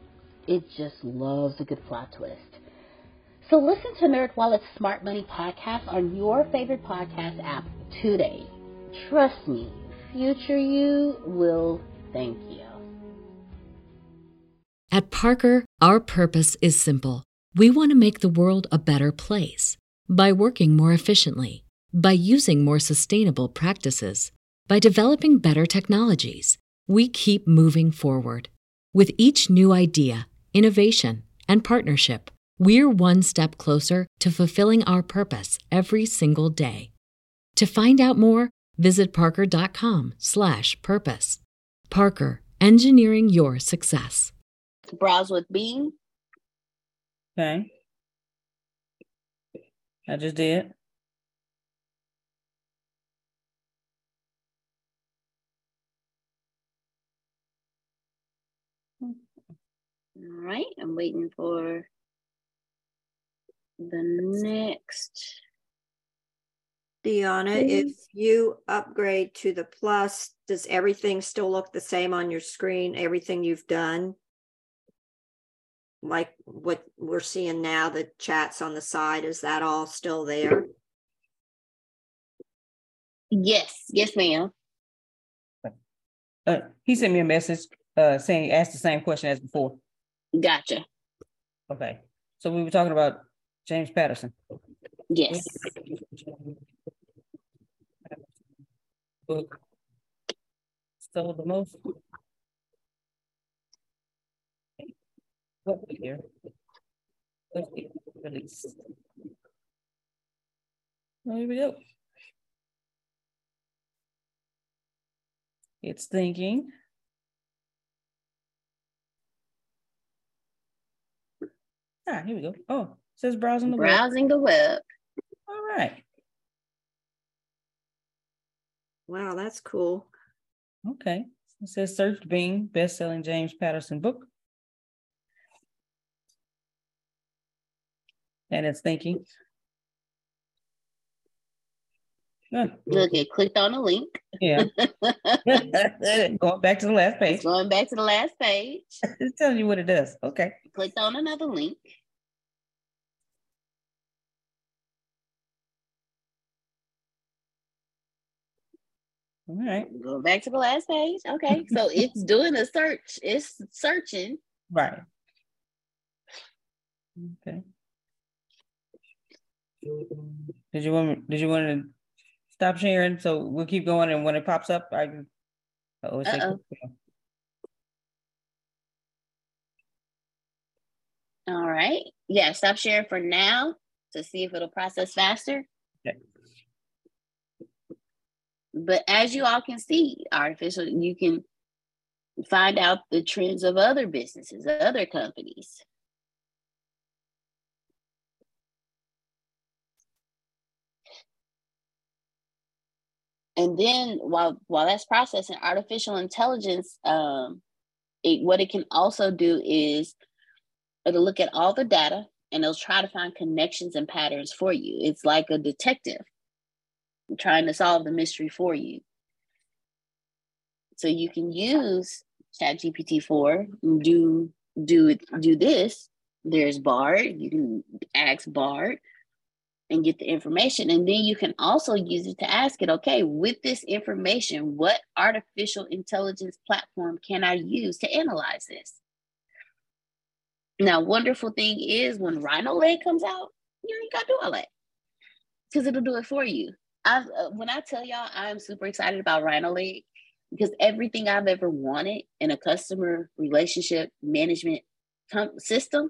[SPEAKER 2] it just loves a good plot twist. So listen to NerdWallet's Smart Money podcast on your favorite podcast app today. Trust me, future you will thank you.
[SPEAKER 8] At Parker, our purpose is simple. We want to make the world a better place by working more efficiently, by using more sustainable practices, by developing better technologies. We keep moving forward. With each new idea, innovation, and partnership, we're one step closer to fulfilling our purpose every single day. To find out more, visit parker.com/purpose. Parker, engineering your success.
[SPEAKER 2] Browse with Bing.
[SPEAKER 1] Okay. I just did.
[SPEAKER 2] Right, I'm waiting for the next.
[SPEAKER 4] Deanna, if you upgrade to the plus, does everything still look the same on your screen? Everything you've done? Like what we're seeing now, the chats on the side, is that all still there?
[SPEAKER 2] Yes, yes, ma'am.
[SPEAKER 1] Uh, he sent me a message uh, saying ask the same question as before.
[SPEAKER 2] Gotcha.
[SPEAKER 1] Okay. So we were talking about James Patterson.
[SPEAKER 2] Yes.
[SPEAKER 1] Book. Sold the most. What year? Release. Here we go. It's thinking. Ah, here we go. Oh, says browsing the web.
[SPEAKER 2] Browsing the web.
[SPEAKER 1] All right.
[SPEAKER 4] Wow, that's cool.
[SPEAKER 1] Okay. It says search Bing best-selling James Patterson book. And it's thinking.
[SPEAKER 2] Look, it clicked on a link.
[SPEAKER 1] Yeah. Going back to the last page.
[SPEAKER 2] It's going back to the last page.
[SPEAKER 1] It's telling you what it does. Okay.
[SPEAKER 2] Clicked on another link.
[SPEAKER 1] All right.
[SPEAKER 2] Go back to the last page. Okay. So it's doing a search. It's searching.
[SPEAKER 1] Right. Okay. Did you want me, did you want to stop sharing? So we'll keep going and when it pops up, I can. oh, it's like-
[SPEAKER 2] All right. Yeah, stop sharing for now to see if it'll process faster.
[SPEAKER 1] Okay.
[SPEAKER 2] But as you all can see, artificial, you can find out the trends of other businesses, other companies. And then while while that's processing, artificial intelligence, um, it, what it can also do is it'll look at all the data and it'll try to find connections and patterns for you. It's like a detective trying to solve the mystery for you. So you can use ChatGPT four do do it do this. There's Bard. You can ask Bard and get the information, and then you can also use it to ask it. Okay, with this information, what artificial intelligence platform can I use to analyze this? Now, wonderful thing is when Rhino Leg comes out, you ain't got to do all that because it'll do it for you. I've uh, when I tell y'all I'm super excited about Rhino Leg because everything I've ever wanted in a customer relationship management system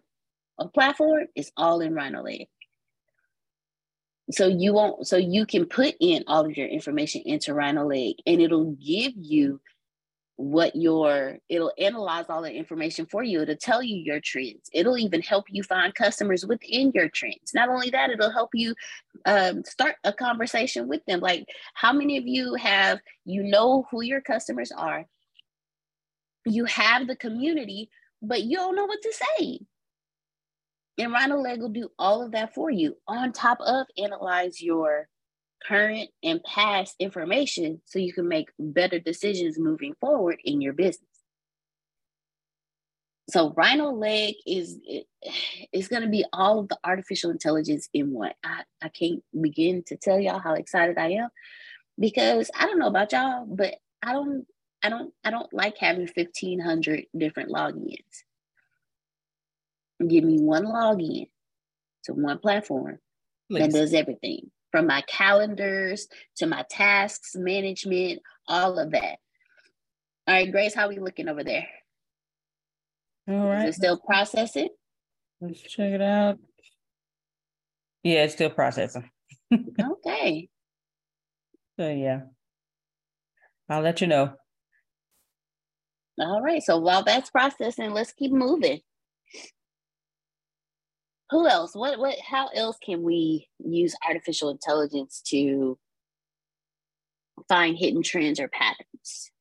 [SPEAKER 2] or platform is all in Rhino Leg. So you won't so you can put in all of your information into Rhino Leg and it'll give you what your it'll analyze all the information for you. It'll tell you your trends. It'll even help you find customers within your trends. Not only that it'll help you um, start a conversation with them. Like how many of you have you know who your customers are? You have the community but you don't know what to say. And Rhino Leg will do all of that for you on top of analyze your current and past information so you can make better decisions moving forward in your business. So Rhino Leg is is going to be all of the artificial intelligence in one. I, I can't begin to tell y'all how excited I am because I don't know about y'all, but I don't I don't I don't like having 1500 different logins. Give me one login to one platform that does everything from my calendars to my tasks management, all of that. All right, Grace, how are we looking over there?
[SPEAKER 1] All right.
[SPEAKER 2] Is
[SPEAKER 1] right.
[SPEAKER 2] it still processing?
[SPEAKER 1] Let's check it out. Yeah, it's still processing.
[SPEAKER 2] Okay.
[SPEAKER 1] So yeah. I'll let you know.
[SPEAKER 2] All right. So while that's processing, let's keep moving. Who else? What what how else can we use artificial intelligence to find hidden trends or patterns?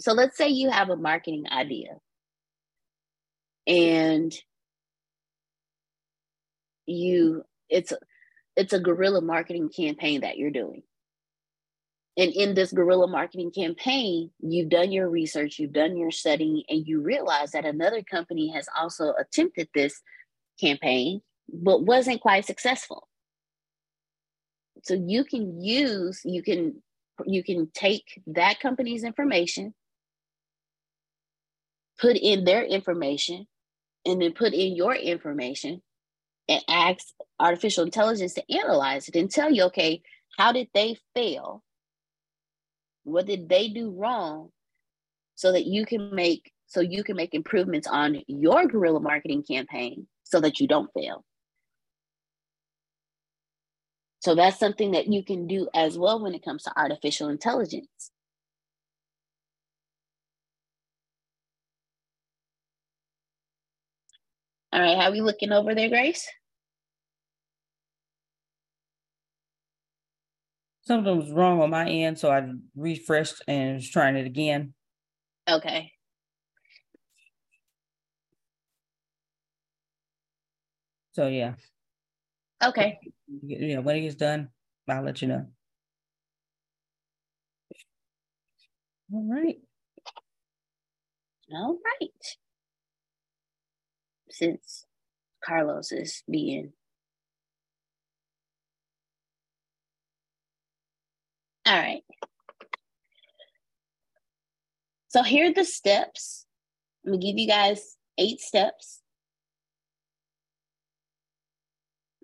[SPEAKER 2] So let's say you have a marketing idea and you it's it's a guerrilla marketing campaign that you're doing and in this guerrilla marketing campaign, you've done your research, you've done your studying, and you realize that another company has also attempted this campaign, but wasn't quite successful. So you can use, you can you can take that company's information, put in their information, and then put in your information and ask artificial intelligence to analyze it and tell you, okay, how did they fail? What did they do wrong so that you can make so you can make improvements on your guerrilla marketing campaign so that you don't fail. So that's something that you can do as well when it comes to artificial intelligence. All right, how are we looking over there, Grace?
[SPEAKER 1] Something was wrong on my end, so I refreshed and was trying it again.
[SPEAKER 2] Okay.
[SPEAKER 1] So yeah.
[SPEAKER 2] Okay.
[SPEAKER 1] Yeah, when it gets done, I'll let you know. All right.
[SPEAKER 2] All right. Since Carlos is being All right. So here are the steps. I'm gonna give you guys eight steps.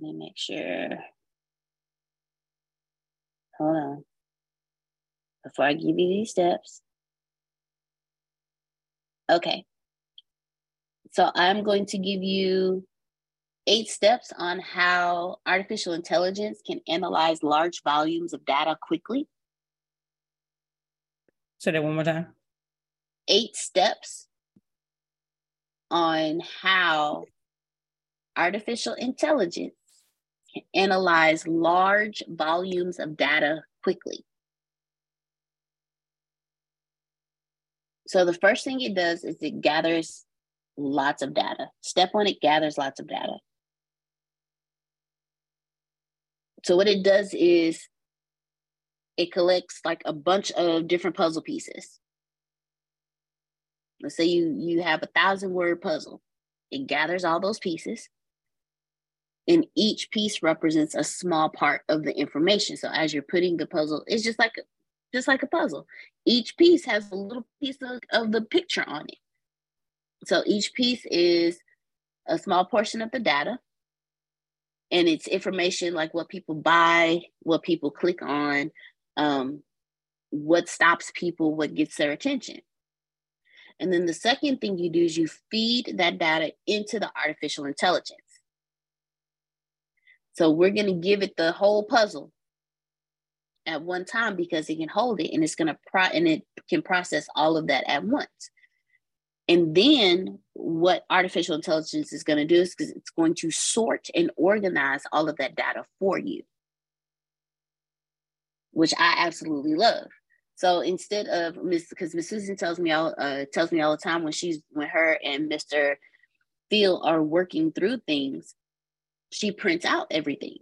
[SPEAKER 2] Let me make sure. Hold on. Before I give you these steps. Okay. So I'm going to give you eight steps on how artificial intelligence can analyze large volumes of data quickly.
[SPEAKER 1] Say that one more time.
[SPEAKER 2] Eight steps on how artificial intelligence can analyze large volumes of data quickly. So the first thing it does is it gathers lots of data. Step one, it gathers lots of data. So what it does is it collects like a bunch of different puzzle pieces. Let's say you you have a thousand word puzzle. It gathers all those pieces. And each piece represents a small part of the information. So as you're putting the puzzle, it's just like just like a puzzle. Each piece has a little piece of, of the picture on it. So each piece is a small portion of the data and it's information like what people buy, what people click on, um, what stops people, what gets their attention. And then the second thing you do is you feed that data into the artificial intelligence. So we're going to give it the whole puzzle at one time because it can hold it and it's going to pro and it can process all of that at once. And then what artificial intelligence is going to do is because it's going to sort and organize all of that data for you, which I absolutely love. So instead of Miss, because Miss Susan tells me all uh, tells me all the time when she's when her and Mr. Phil are working through things, she prints out everything.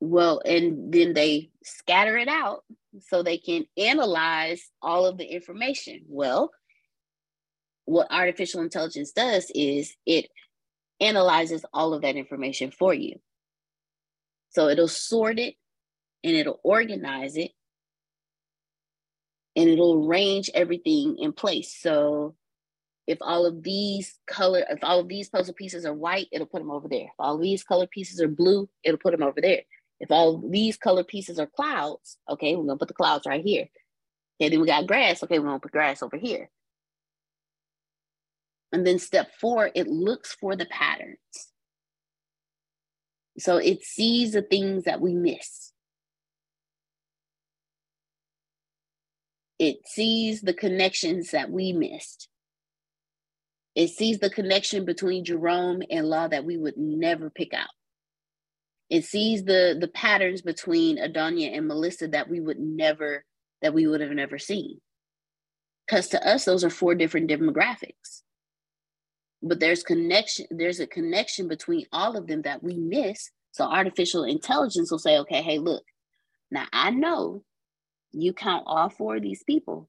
[SPEAKER 2] Well, and then they scatter it out so they can analyze all of the information. Well, what artificial intelligence does is it analyzes all of that information for you. So it'll sort it and it'll organize it and it'll arrange everything in place. So if all of these color, if all of these puzzle pieces are white, it'll put them over there. If all these color pieces are blue, it'll put them over there. If all these color pieces are clouds, okay, we're gonna put the clouds right here. Okay, then we got grass. Okay, we're gonna put grass over here. And then step four, it looks for the patterns. So it sees the things that we miss. It sees the connections that we missed. It sees the connection between Jerome and Law that we would never pick out. It sees the the patterns between Adonia and Melissa that we would never that we would have never seen. Because to us, those are four different demographics. But there's connection, there's a connection between all of them that we miss. So artificial intelligence will say, okay, hey, look, now I know you count all four of these people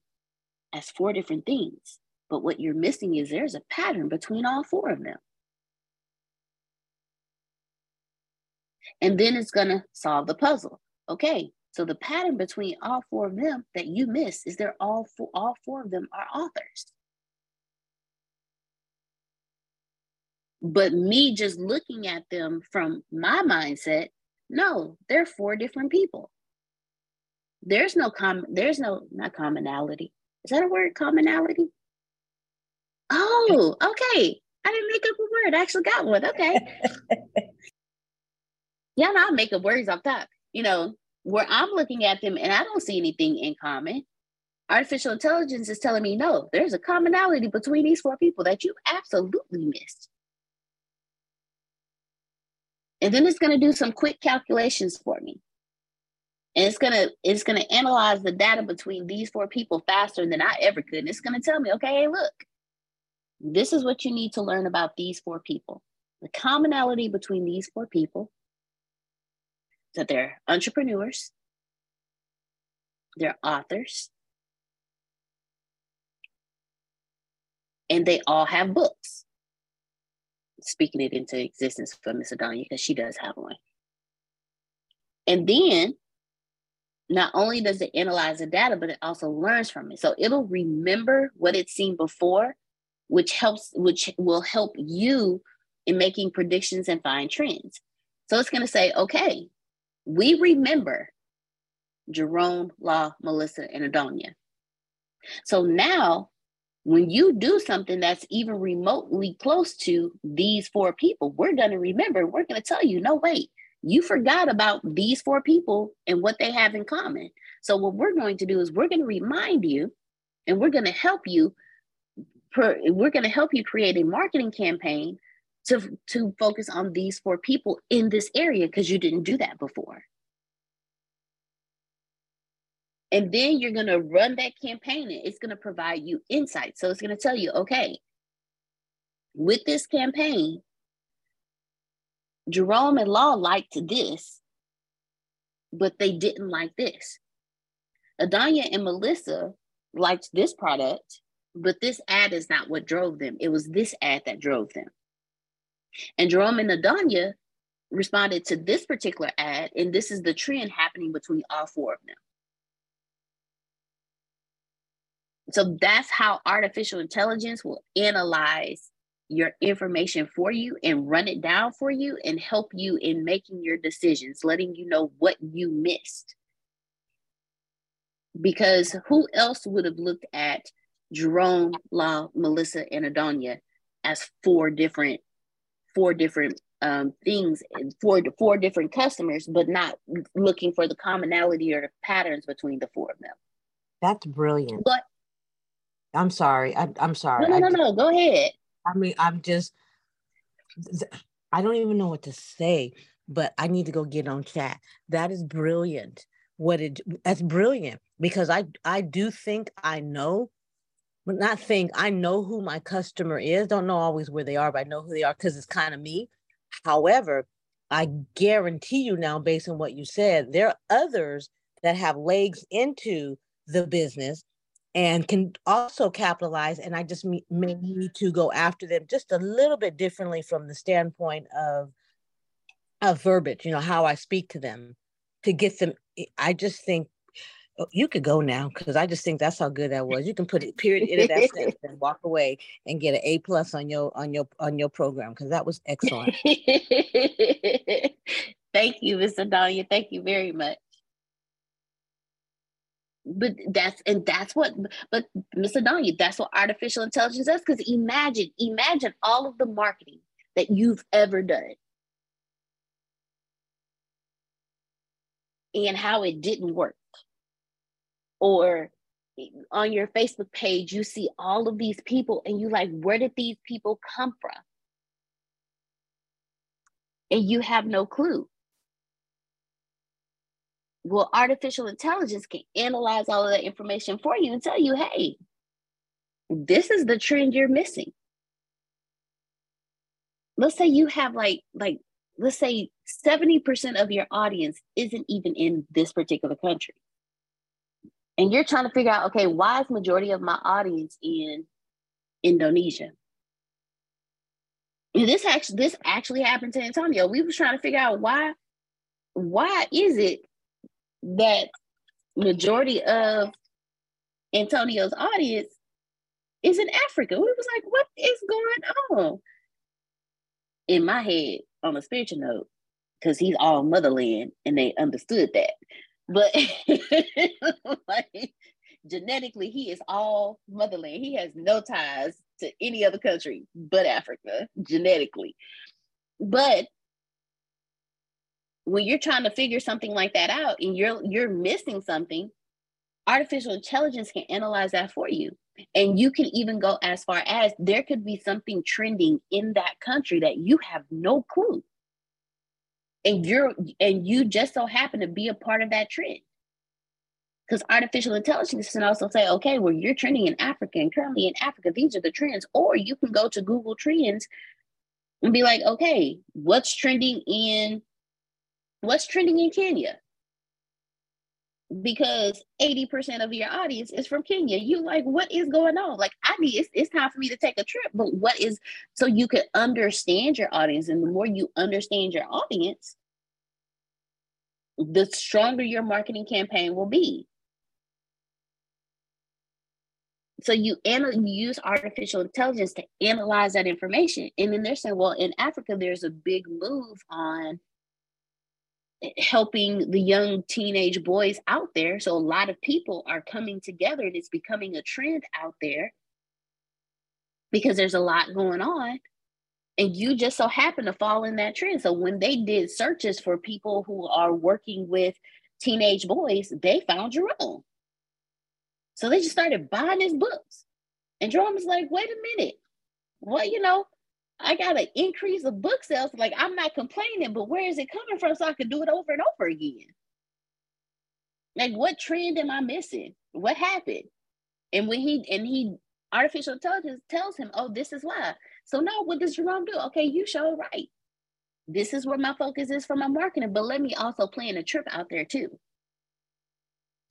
[SPEAKER 2] as four different things. But what you're missing is there's a pattern between all four of them. And then it's going to solve the puzzle. Okay, so the pattern between all four of them that you miss is they're all four, all four of them are authors. But me just looking at them from my mindset, no, they're four different people. There's no com there's no not commonality. Is that a word? Commonality? Oh, okay. I didn't make up a word. I actually got one. Okay. yeah, no, I'll make up words off top. You know, where I'm looking at them and I don't see anything in common. Artificial intelligence is telling me, no, there's a commonality between these four people that you absolutely missed. And then it's going to do some quick calculations for me. And it's gonna it's gonna analyze the data between these four people faster than I ever could. And it's gonna tell me, okay, hey, look, this is what you need to learn about these four people. The commonality between these four people that they're entrepreneurs, they're authors, and they all have books. Speaking it into existence for Miss Adonia, because she does have one. And then not only does it analyze the data, but it also learns from it. So it'll remember what it's seen before, which helps, which will help you in making predictions and find trends. So it's going to say, okay, we remember Jerome, Law, Melissa, and Adonia. So now, when you do something that's even remotely close to these four people, we're going to remember, we're going to tell you, no, wait, you forgot about these four people and what they have in common. So, what we're going to do is we're going to remind you and we're going to help you. We're going to help you create a marketing campaign to, to focus on these four people in this area because you didn't do that before. And then you're going to run that campaign and it's going to provide you insights. So it's going to tell you, okay, with this campaign, Jerome and Law liked this, but they didn't like this. Adonia and Melissa liked this product, but this ad is not what drove them. It was this ad that drove them. And Jerome and Adonia responded to this particular ad, and this is the trend happening between all four of them. So that's how artificial intelligence will analyze your information for you and run it down for you and help you in making your decisions, letting you know what you missed. Because who else would have looked at Jerome, Law, Melissa, and Adonia as four different four different um, things for four different customers, but not looking for the commonality or the patterns between the four of them.
[SPEAKER 3] That's brilliant.
[SPEAKER 2] But
[SPEAKER 3] I'm sorry. I, am sorry.
[SPEAKER 2] No, no, no, no. Go ahead.
[SPEAKER 3] I mean, I'm just. I don't even know what to say, but I need to go get on chat. That is brilliant. What it that's brilliant because I I do think I know but not think I know who my customer is. Don't know always where they are, but I know who they are because it's kind of me. However, I guarantee you now, based on what you said, there are others that have legs into the business and can also capitalize. And I just may need to go after them just a little bit differently from the standpoint of of verbiage, you know, how I speak to them to get them. Eh, I just think Oh, you could go now because I just think that's how good that was. You can put a period in that sentence and walk away and get an A plus on your on your on your program because that was excellent.
[SPEAKER 2] Thank you, Mr. Dahlia. Thank you very much. But that's and that's what but Mr. Donya, that's what artificial intelligence does. Because imagine, imagine all of the marketing that you've ever done. And how it didn't work. Or on your Facebook page, you see all of these people, and you like, where did these people come from? And you have no clue. Well, artificial intelligence can analyze all of that information for you and tell you, hey, this is the trend you're missing. Let's say you have like, like, let's say 70% of your audience isn't even in this particular country. And you're trying to figure out, okay, why is majority of my audience in Indonesia? And this actually this actually happened to Antonio. We was trying to figure out why why is it that majority of Antonio's audience is in Africa. We was like, what is going on? In my head, on a spiritual note, because he's all motherland and they understood that. But like genetically, he is all motherland. He has no ties to any other country but Africa, genetically. But when you're trying to figure something like that out and you're you're missing something artificial intelligence can analyze that for you. And you can even go as far as there could be something trending in that country that you have no clue. And you're and you just so happen to be a part of that trend. Because artificial intelligence can also say okay well you're trending in africa and currently in africa these are the trends. Or you can go to google trends and be like okay what's trending in what's trending in Kenya? Because 80% of your audience is from Kenya. You like, what is going on? Like, I need it's, it's time for me to take a trip. But what is so you can understand your audience? And the more you understand your audience, the stronger your marketing campaign will be. So you, you use artificial intelligence to analyze that information. And then they're saying, well, in Africa, there's a big move on helping the young teenage boys out there. So a lot of people are coming together and it's becoming a trend out there because there's a lot going on. And you just so happen to fall in that trend. So when they did searches for people who are working with teenage boys, they found Jerome. So they just started buying his books. And Jerome was like, wait a minute. Well, you know, I got an increase of book sales. Like I'm not complaining, but where is it coming from so I can do it over and over again? Like what trend am I missing? What happened? And when he and he artificial intelligence tells him, oh, this is why. So now what does Jerome do? Okay, you show right. This is where my focus is for my marketing, but let me also plan a trip out there too.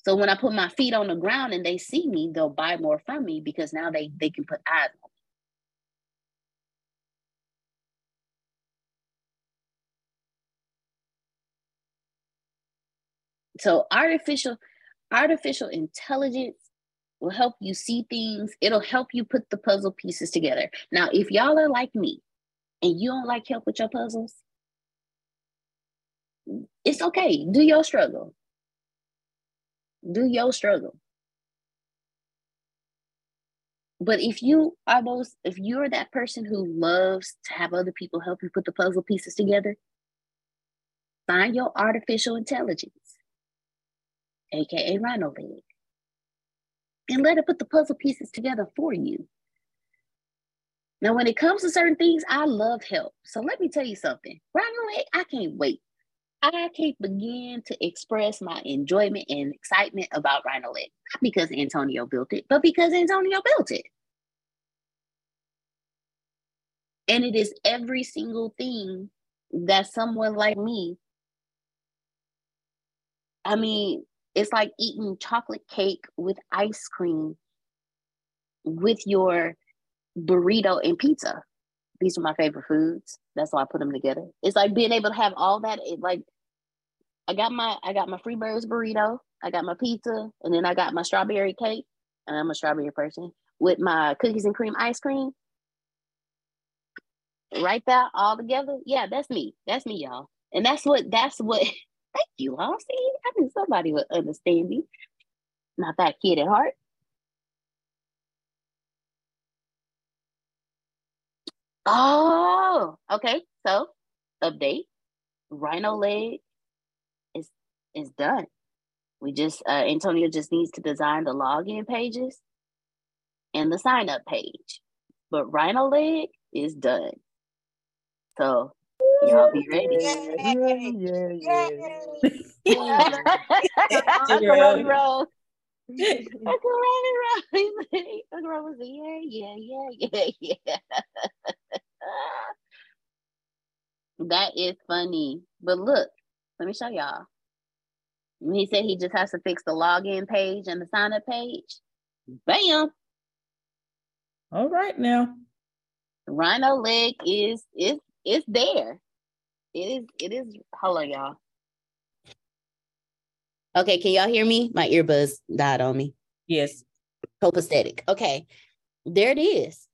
[SPEAKER 2] So when I put my feet on the ground and they see me, they'll buy more from me because now they they can put eyes on So artificial artificial intelligence will help you see things. It'll help you put the puzzle pieces together. Now, if y'all are like me and you don't like help with your puzzles, it's okay. Do your struggle. Do your struggle. But if you are those, if you're that person who loves to have other people help you put the puzzle pieces together, find your artificial intelligence aka Rhino Leg, and let it put the puzzle pieces together for you. Now, when it comes to certain things, I love help. So let me tell you something. Rhino Leg, I can't wait. I can't begin to express my enjoyment and excitement about Rhino Leg. Not because Antonio built it, but because Antonio built it. And it is every single thing that someone like me, I mean, it's like eating chocolate cake with ice cream with your burrito and pizza. These are my favorite foods. That's why I put them together. It's like being able to have all that. It like I got my I got my Freebirds burrito, I got my pizza, and then I got my strawberry cake. And I'm a strawberry person with my cookies and cream ice cream. Right there, all together. Yeah, that's me. That's me, y'all. And that's what that's what Thank you, all. See, I knew somebody would understand me. Not that kid at heart. Oh, okay. So update. Rhino leg is is done. We just uh Antonio just needs to design the login pages and the sign up page. But Rhino leg is done. So y'all be ready.
[SPEAKER 3] Yeah, yeah,
[SPEAKER 2] yeah. Uncle Robbie Roll.
[SPEAKER 1] Yeah.
[SPEAKER 2] Uncle Robbie Roll. Uncle Robbie was yeah, yeah, yeah, yeah, yeah. that is funny. But look, let me show y'all. When he said he just has to fix the login page and the sign up page, bam,
[SPEAKER 1] All right now.
[SPEAKER 2] Rhino leg is is is there. It is it is hello y'all. Okay, can y'all hear me? My earbuds died on me.
[SPEAKER 1] Yes.
[SPEAKER 2] Copacetic. Okay. There it is.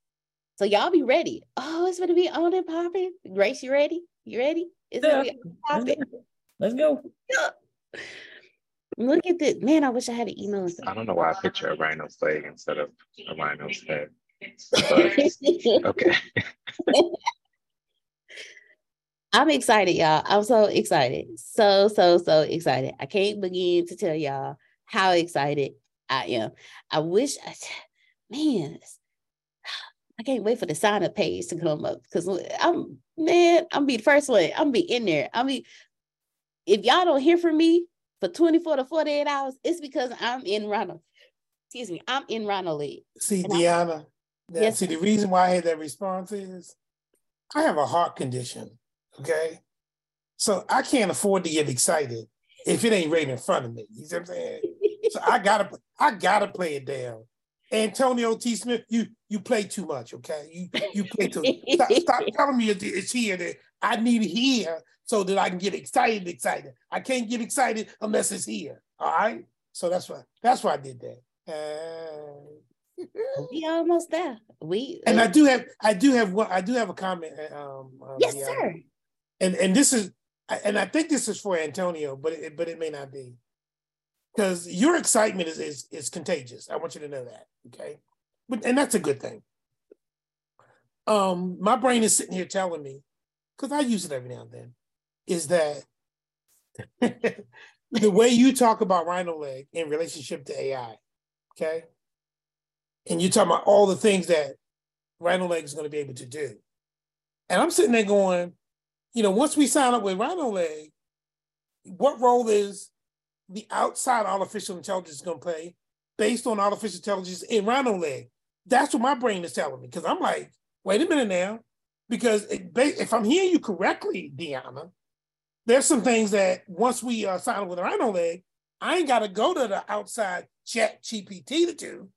[SPEAKER 2] So y'all be ready. Oh, it's gonna be on and popping. Grace, you ready? You ready? It's gonna be on and
[SPEAKER 1] Let's
[SPEAKER 2] popping.
[SPEAKER 1] go. Let's go.
[SPEAKER 2] Look at this. Man, I wish I had an email. and
[SPEAKER 9] I don't know why I picture a rhino's leg instead of a rhino's head. But, okay.
[SPEAKER 2] I'm excited, y'all. I'm so excited. So, so, so excited. I can't begin to tell y'all how excited I am. I wish I, man, I can't wait for the sign up page to come up because I'm, man, I'm be the first one. I'm be in there. I mean, if y'all don't hear from me for 24 to 48 hours, it's because I'm in Ronald. Excuse me, I'm in Ronald League.
[SPEAKER 7] See, Deanna, that-
[SPEAKER 2] Yes,
[SPEAKER 7] see, the reason why I had that response is I have a heart condition. Okay. So I can't afford to get excited if it ain't right in front of me. You see what I'm saying? So I gotta I gotta play it down. Antonio T. Smith, you you play too much, okay? You you play too stop, stop telling me it's- here that I need it here so that I can get excited, excited. I can't get excited unless it's here. All right. So that's why that's why I did that. Uh,
[SPEAKER 2] we almost there. We
[SPEAKER 7] and I do have I do have one I do have a comment. uh, Um, um,
[SPEAKER 2] yes,
[SPEAKER 7] Deanna.
[SPEAKER 2] sir.
[SPEAKER 7] And and this is and I think this is for Antonio, but it, but it may not be because your excitement is, is is contagious. I want you to know that, okay? But and that's a good thing. Um, my brain is sitting here telling me because I use it every now and then, is that the way you talk about Rhino Leg in relationship to AI, okay? And you're talking about all the things that Rhino Leg is going to be able to do, and I'm sitting there going you know, once we sign up with Rhino Leg, what role is the outside artificial intelligence going to play based on artificial intelligence in Rhino Leg? That's what my brain is telling me because I'm like, wait a minute now, because it, if I'm hearing you correctly, Deanna, there's some things that once we uh, sign up with Rhino Leg, I ain't got to go to the outside chat GPT to do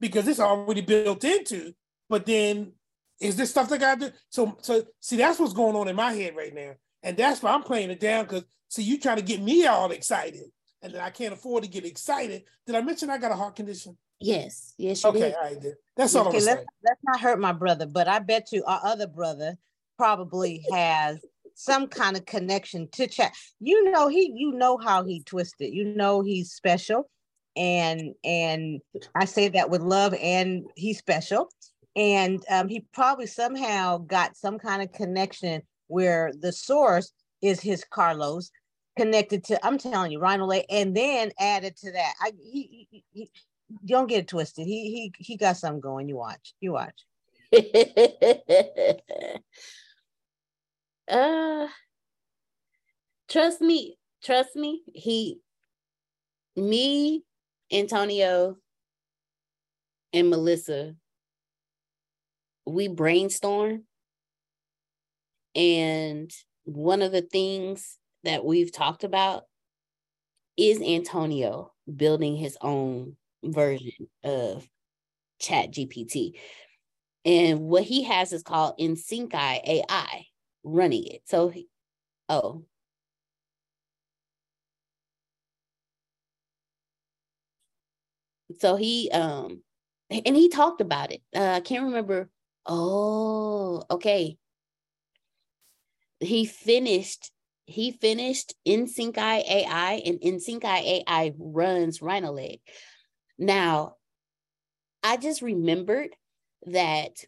[SPEAKER 7] because it's already built into. But then is this stuff that I gotta do? So, so see, that's what's going on in my head right now, and that's why I'm playing it down. Because see, you trying to get me all excited, and then I can't afford to get excited. Did I mention I got a heart condition?
[SPEAKER 2] Yes, yes, you
[SPEAKER 7] Okay,
[SPEAKER 2] did.
[SPEAKER 7] all right, then. that's all I'm
[SPEAKER 3] Okay, let's,
[SPEAKER 7] say.
[SPEAKER 3] let's not hurt my brother, but I bet you our other brother probably has some kind of connection to chat. You know, he you know how he twisted. You know he's special. And and I say that with love and he's special. And um, he probably somehow got some kind of connection where the source is his Carlos connected to I'm telling you, Rhino Leg, and then added to that. I he, he, he don't get it twisted. He he he got something going. You watch. You watch.
[SPEAKER 2] uh trust me, trust me. He me, Antonio, and Melissa, we brainstorm. And one of the things that we've talked about is Antonio building his own version of Chat GPT. And what he has is called InSynci AI running it. So, he- oh, so he um and he talked about it. Uh, I can't remember. Oh, okay. He finished. He finished InSynci AI, and InSynci AI runs RhinoLeg. Now, I just remembered that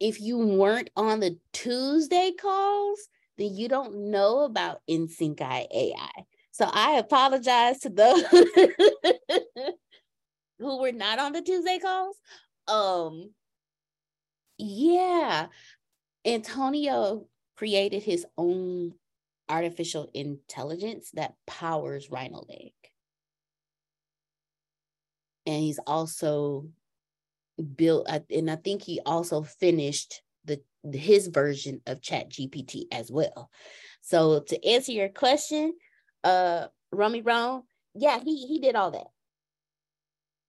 [SPEAKER 2] if you weren't on the Tuesday calls, then you don't know about NSYNC AI. So I apologize to those who were not on the Tuesday calls. Um, yeah, Antonio created his own artificial intelligence that powers Rhino Leg. And he's also built, and I think he also finished the his version of Chat GPT as well. So to answer your question, uh Rummy Brown, yeah, he he did all that.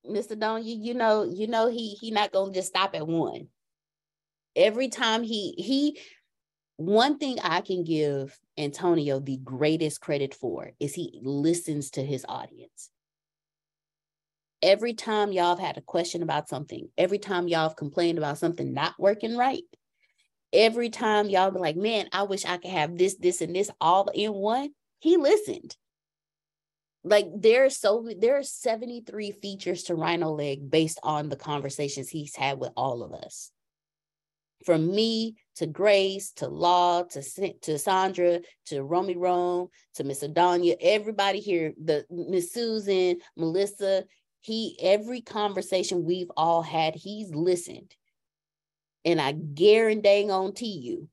[SPEAKER 2] Mr. Don, you you know, you know he he not gonna just stop at one. Every time he he one thing I can give Antonio the greatest credit for is he listens to his audience. Every time y'all have had a question about something, every time y'all have complained about something not working right, every time y'all be like, man, I wish I could have this, this, and this all in one, he listened. Like there's so there are 73 features to Rhino Leg based on the conversations he's had with all of us. From me to Grace to Law to to Sandra to Romy Rome to Miss Adonia, everybody here, the Miss Susan, Melissa, he every conversation we've all had, he's listened. And I guarantee on to you,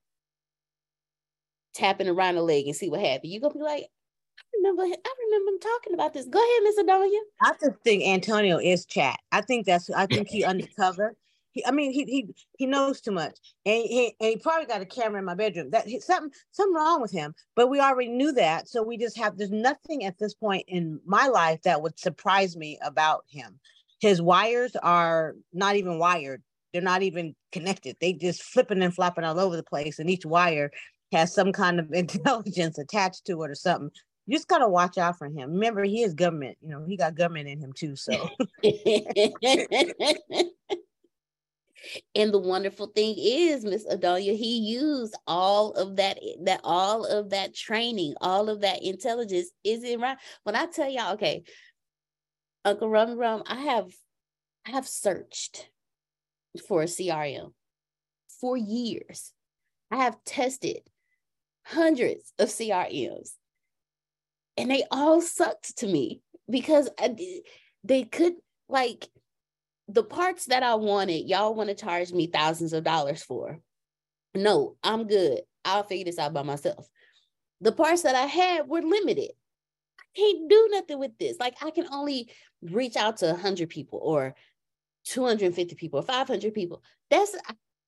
[SPEAKER 2] tapping around the leg and see what happened. You're gonna be like, I remember, I remember him talking about this. Go ahead, Miss Adonia.
[SPEAKER 3] I just think Antonio is chat. I think that's I think he undercover. He, I mean, he he he knows too much, and he, and he probably got a camera in my bedroom. That he, something something wrong with him, but we already knew that. So we just have. There's nothing at this point in my life that would surprise me about him. His wires are not even wired. They're not even connected. They just flipping and flopping all over the place, and each wire has some kind of intelligence attached to it or something. You just gotta watch out for him. Remember, he is government. You know, he got government in him too. So.
[SPEAKER 2] and the wonderful thing is miss adonia he used all of that that all of that training all of that intelligence. Is it right? When i tell y'all okay uncle rum rum i have i have searched for a crm for years. I have tested hundreds of crms and they all sucked to me because I, they could like the parts that I wanted, y'all want to charge me thousands of dollars for. No, I'm good. I'll figure this out by myself. The parts that I had were limited. I can't do nothing with this. Like I can only reach out to 100 people or 250 people or 500 people. That's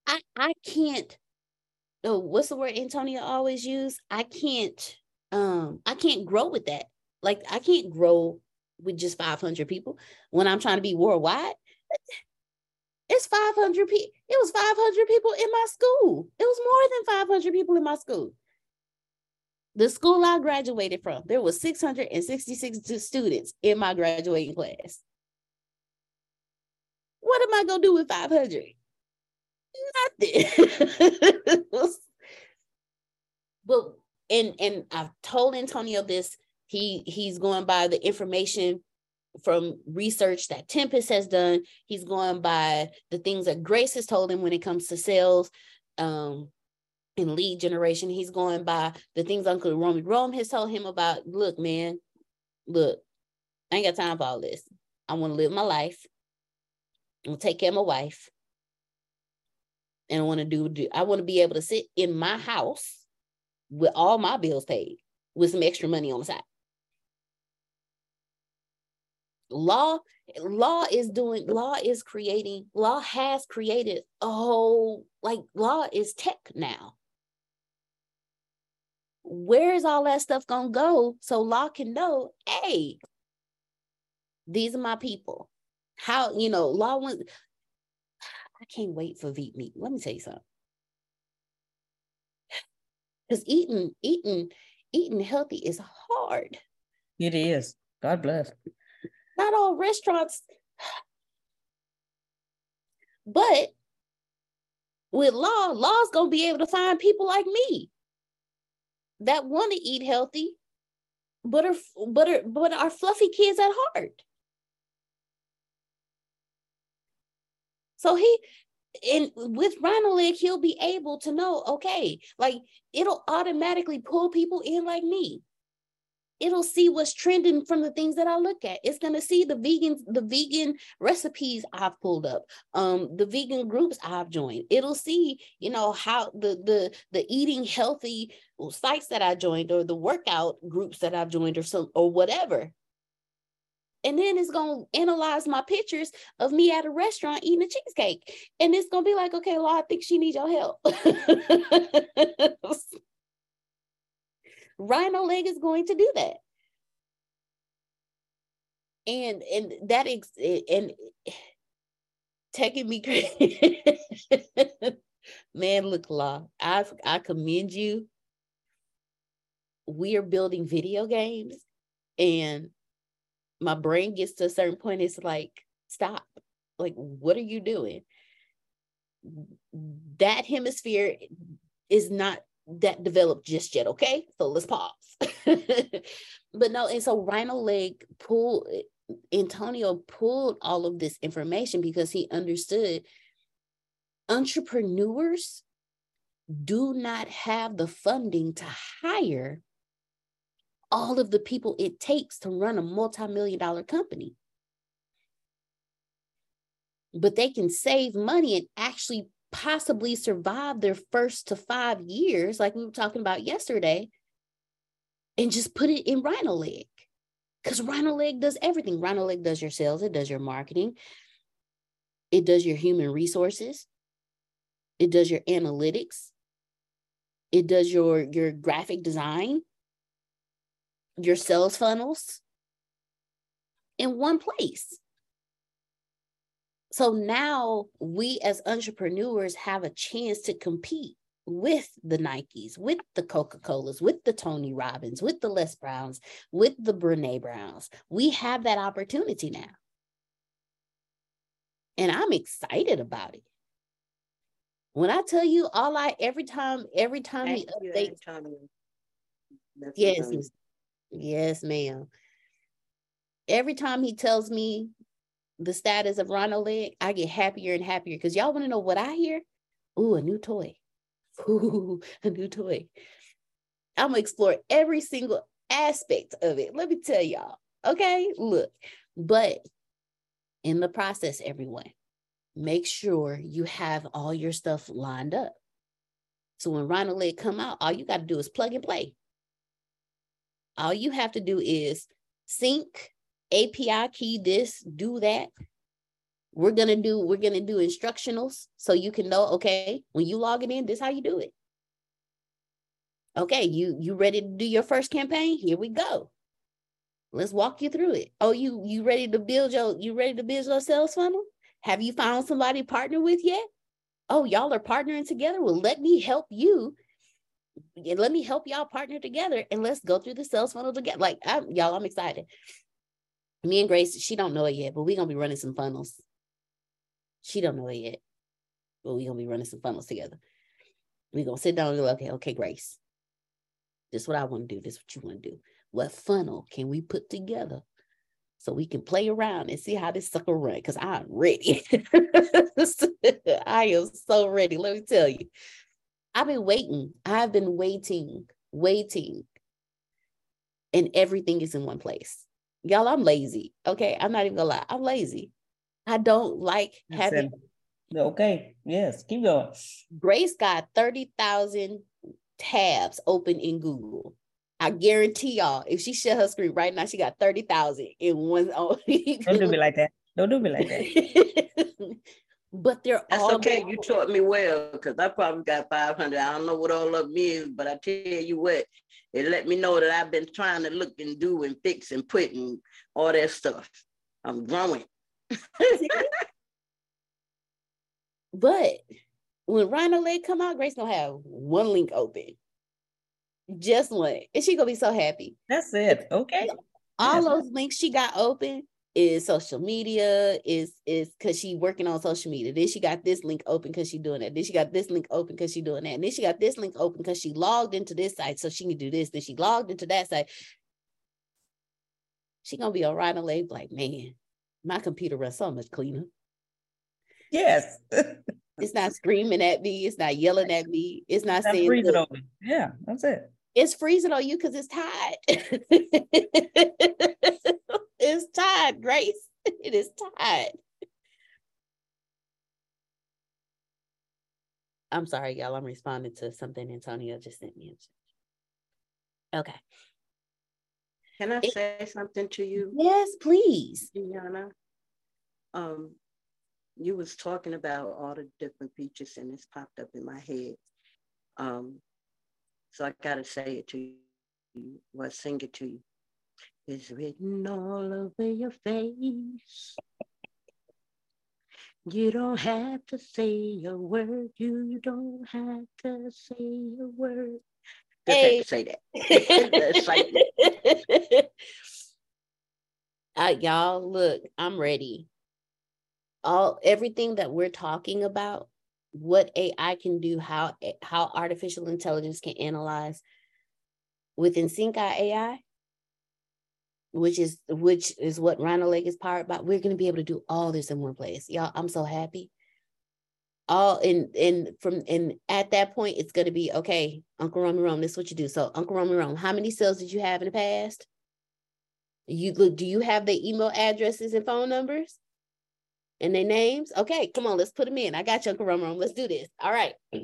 [SPEAKER 2] I I can't oh, what's the word Antonio always use? I can't um I can't grow with that. Like I can't grow with just 500 people when I'm trying to be worldwide. It's 500 people. It was 500 people in my school. It was more than 500 people in my school. The school I graduated from, there was 666 students in my graduating class. What am I going to do with 500? Nothing. but and and I've told Antonio this. He he's going by the information from research that Tempest has done. He's going by the things that Grace has told him when it comes to sales um, and lead generation. He's going by the things Uncle Romy Rome has told him about. Look, man, look, I ain't got time for all this. I want to live my life. I want to take care of my wife. And I want to do, do I want to be able to sit in my house with all my bills paid with some extra money on the side law law is doing law is creating law has created a whole like law is tech now. Where is all that stuff gonna go so law can know hey these are my people. How you know law wants i can't wait for veep meat let me tell you something. Because eating eating eating healthy is hard.
[SPEAKER 1] It is. God bless
[SPEAKER 2] not all restaurants. But with law, law's gonna be able to find people like me that want to eat healthy, but are but are but are fluffy kids at heart. So he and with Rhino he'll be able to know, okay, like it'll automatically pull people in like me. It'll see what's trending from the things that I look at. It's gonna see the vegan, the vegan recipes I've pulled up, um, the vegan groups I've joined. It'll see, you know, how the the the eating healthy sites that I joined or the workout groups that I've joined or some or whatever and then it's gonna analyze my pictures of me at a restaurant eating a cheesecake. And it's gonna be like, okay, well, I think she needs your help. Rhino leg is going to do that. And and that ex- and taking me crazy. Man, look, Law, I I commend you. We are building video games and my brain gets to a certain point, it's like, stop. Like, what are you doing? That hemisphere is not that developed just yet. Okay. So let's pause. but no, and so Rhino Leg pulled Antonio pulled all of this information because he understood entrepreneurs do not have the funding to hire all of the people it takes to run a multi-million dollar company. But they can save money and actually possibly survive their first to five years, like we were talking about yesterday, and just put it in Rhino Leg. Because Rhino Leg does everything. Rhino Leg does your sales, it does your marketing, it does your human resources, it does your analytics, it does your, your graphic design, your sales funnels in one place. So now we as entrepreneurs have a chance to compete with the Nikes, with the Coca-Colas, with the Tony Robbins, with the Les Browns, with the Brene Browns. We have that opportunity now. And I'm excited about it. When I tell you all I every time, every time he updates, yes, Yes, ma'am. Every time he tells me the status of Rhino Leg, I get happier and happier because y'all want to know what I hear? Ooh, a new toy. Ooh, a new toy. I'm gonna explore every single aspect of it. Let me tell y'all. Okay, look, but in the process, everyone, make sure you have all your stuff lined up. So when Rhino Leg come out, all you got to do is plug and play. All you have to do is sync, API key this, do that. We're gonna do, we're gonna do instructionals so you can know, okay, when you log it in, this how you do it. Okay, you you ready to do your first campaign? Here we go. Let's walk you through it. Oh, you you ready to build your you ready to build your sales funnel? Have you found somebody to partner with yet? Oh, y'all are partnering together. Well, let me help you let me help y'all partner together and let's go through the sales funnel together. Like I'm, y'all, I'm excited. Me and Grace, she don't know it yet, but we're gonna be running some funnels. She don't know it yet, but we're gonna be running some funnels together. We're gonna sit down and go, okay, okay, Grace. This is what I want to do. This is what you want to do. What funnel can we put together so we can play around and see how this sucker run? Because I'm ready. I am so ready. Let me tell you. I've been waiting. I've been waiting, waiting. And everything is in one place. Y'all, I'm lazy. Okay. I'm not even gonna lie. I'm lazy. I don't like having.
[SPEAKER 1] Okay. Yes. Keep going.
[SPEAKER 2] Grace got 30,000 tabs open in Google. I guarantee y'all, if she shut her screen right now, she got 30,000 in one.
[SPEAKER 1] Don't do me like that. Don't do me like that.
[SPEAKER 2] but they're
[SPEAKER 10] That's all okay. You taught me well because I probably got 500. I don't know what all of them is, but I tell you what, it let me know that I've been trying to look and do and fix and put and all that stuff. I'm growing.
[SPEAKER 2] but when Rhino Leg come out, Grace gonna have one link open. Just one. And she gonna be so happy.
[SPEAKER 1] That's it. Okay.
[SPEAKER 2] All those links she got open, is social media is is because she working on social media then she got this link open because she doing that then she got this link open because she doing that and then she got this link open because she logged into this site so she can do this then she logged into that site she gonna be all right on leg like man my computer runs so much cleaner
[SPEAKER 1] Yes.
[SPEAKER 2] It's not screaming at me. It's not yelling at me. It's not
[SPEAKER 1] Not
[SPEAKER 2] saying
[SPEAKER 1] freezing on me. Yeah, that's it.
[SPEAKER 2] It's freezing on you because it's tied. it's tied, Grace. It is tied. I'm sorry, y'all. I'm responding to something Antonio just sent me. Okay.
[SPEAKER 10] Can I
[SPEAKER 2] It-
[SPEAKER 10] say something to you,
[SPEAKER 2] Yes, please.
[SPEAKER 10] Deanna? Um, you was talking about all the different features and it's popped up in my head. Um, so I gotta say it to you, well, sing it to you. It's written all over your face. You don't have to say a word. You don't have to say a word. Just
[SPEAKER 2] Hey.
[SPEAKER 10] have to say that.
[SPEAKER 2] Uh, y'all, look, I'm ready. All everything that we're talking about, what AI can do, how eh, how artificial intelligence can analyze within Sync AI, which is which is what Rhino Leg is powered by. We're going to be able to do all this in one place, y'all. I'm so happy. All in and from and at that point, it's going to be okay. Uncle Romy Rome, this is what you do. So, Uncle Romy Rome, how many sales did you have in the past? You look, do you have the email addresses and phone numbers and their names? Okay, come on, let's put them in. I got you, Uncle Rome. Let's do this. All right.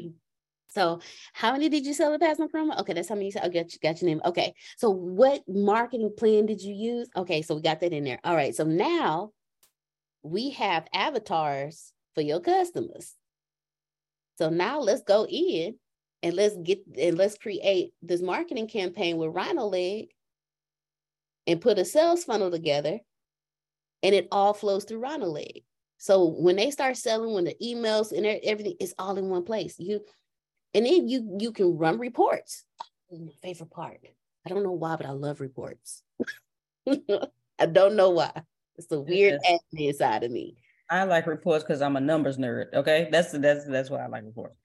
[SPEAKER 2] So, how many did you sell the past, Uncle Romy? Okay, that's how many you said. I got you, got your name. Okay. So, what marketing plan did you use? Okay, so we got that in there. All right. So now we have avatars for your customers. So now let's go in and let's get and let's create this marketing campaign with Rhino Leg and put a sales funnel together and it all flows through Rhino Leg. So when they start selling, when the emails and everything is all in one place, you and then you you can run reports. My favorite part. I don't know why, but I love reports. I don't know why. It's a weird
[SPEAKER 1] Yes.
[SPEAKER 2] admin side of me.
[SPEAKER 1] I like reports because I'm a numbers nerd. Okay, that's that's that's why I like reports.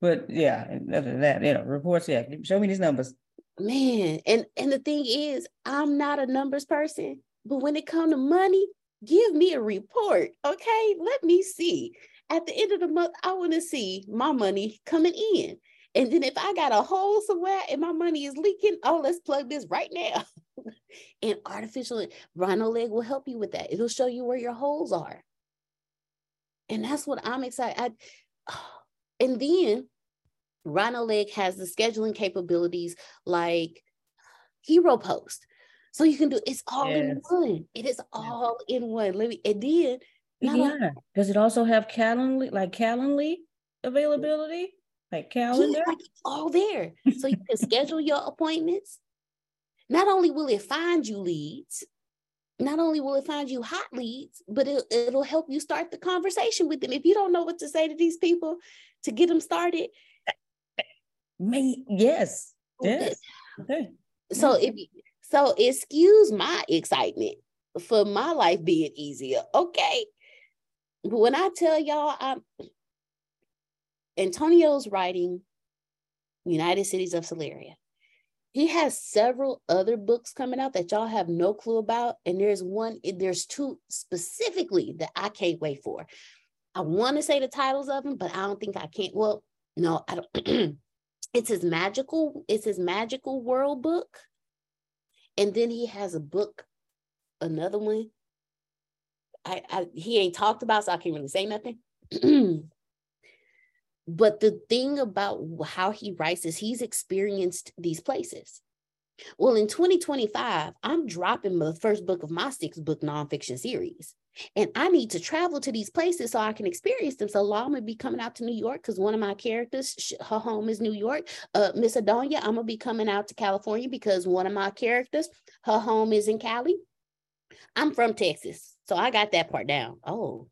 [SPEAKER 1] But yeah, other than that, you know, reports. Yeah, show me these numbers.
[SPEAKER 2] man and and the thing is i'm not a numbers person but when it come to money give me a report okay? Let me see. At the end of the month i want to see my money coming in. And then if i got a hole somewhere and my money is leaking oh let's plug this right now. And artificial rhino leg will help you with that. It'll show you where your holes are. And that's what i'm excited I, and then Rhino Leg has the scheduling capabilities like Heropost. So you can do it's all in one. It is all in one. Let me and then
[SPEAKER 1] Yeah. Does it also have Calendly, like Calendly availability? Like calendar?
[SPEAKER 2] Yeah, like all there. So you can schedule your appointments. Not only will it find you leads, not only will it find you hot leads, but it, it'll help you start the conversation with them. If you don't know what to say to these people to get them started,
[SPEAKER 1] Me, yes. Yes. Okay.
[SPEAKER 2] so if you- so excuse my excitement for my life being easier okay but when i tell y'all i'm antonio's writing united cities of Solaria. he has several other books coming out that y'all have no clue about and there's one there's two specifically that i can't wait for i want to say the titles of them but i don't think i can't. well no i don't it's his magical it's his magical world book and then he has a book another one. I, I he ain't talked about so i can't really say nothing. But the thing about how he writes is he's experienced these places well in 2025 i'm dropping the first book of my six book nonfiction series and I need to travel to these places so I can experience them. So I'm gonna be coming out to New York because one of my characters, her home is New York. Uh, Miss Adonia, I'm gonna be coming out to California because one of my characters, her home is in Cali. I'm from Texas, so I got that part down. Oh,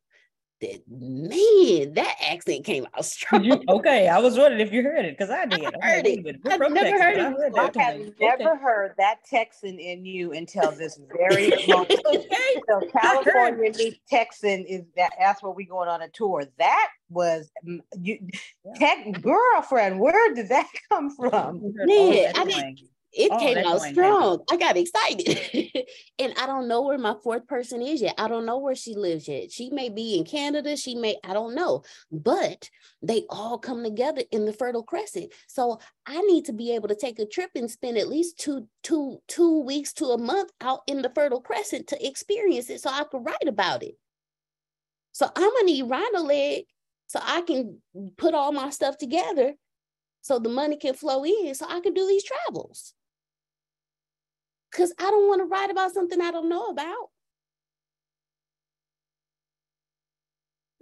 [SPEAKER 2] that man, that accent came out strong.
[SPEAKER 1] You, okay, I was wondering if you heard it because I did. I'm
[SPEAKER 2] heard it. I've
[SPEAKER 1] from
[SPEAKER 2] never
[SPEAKER 1] Texas,
[SPEAKER 2] heard
[SPEAKER 1] but I
[SPEAKER 2] it.
[SPEAKER 1] heard
[SPEAKER 3] I
[SPEAKER 1] that
[SPEAKER 3] have
[SPEAKER 1] too.
[SPEAKER 3] never heard that Texan in you until this very moment.
[SPEAKER 1] Okay.
[SPEAKER 3] So California meets Texan is that that's where we going on a tour. That was mm, you tech girlfriend, where did that come from?
[SPEAKER 1] We heard all
[SPEAKER 2] Man, I didn't-
[SPEAKER 1] twang.
[SPEAKER 2] It
[SPEAKER 1] Oh,
[SPEAKER 2] came out strong. I got excited. and I don't know where my fourth person is yet. I don't know where she lives yet. She may be in Canada. She may, I don't know. But they all come together in the Fertile Crescent. So I need to be able to take a trip and spend at least two, two, two weeks to a month out in the Fertile Crescent to experience it so I could write about it. So I'm gonna need Rhino Leg so I can put all my stuff together so the money can flow in so I can do these travels because I don't want to write about something I don't know about.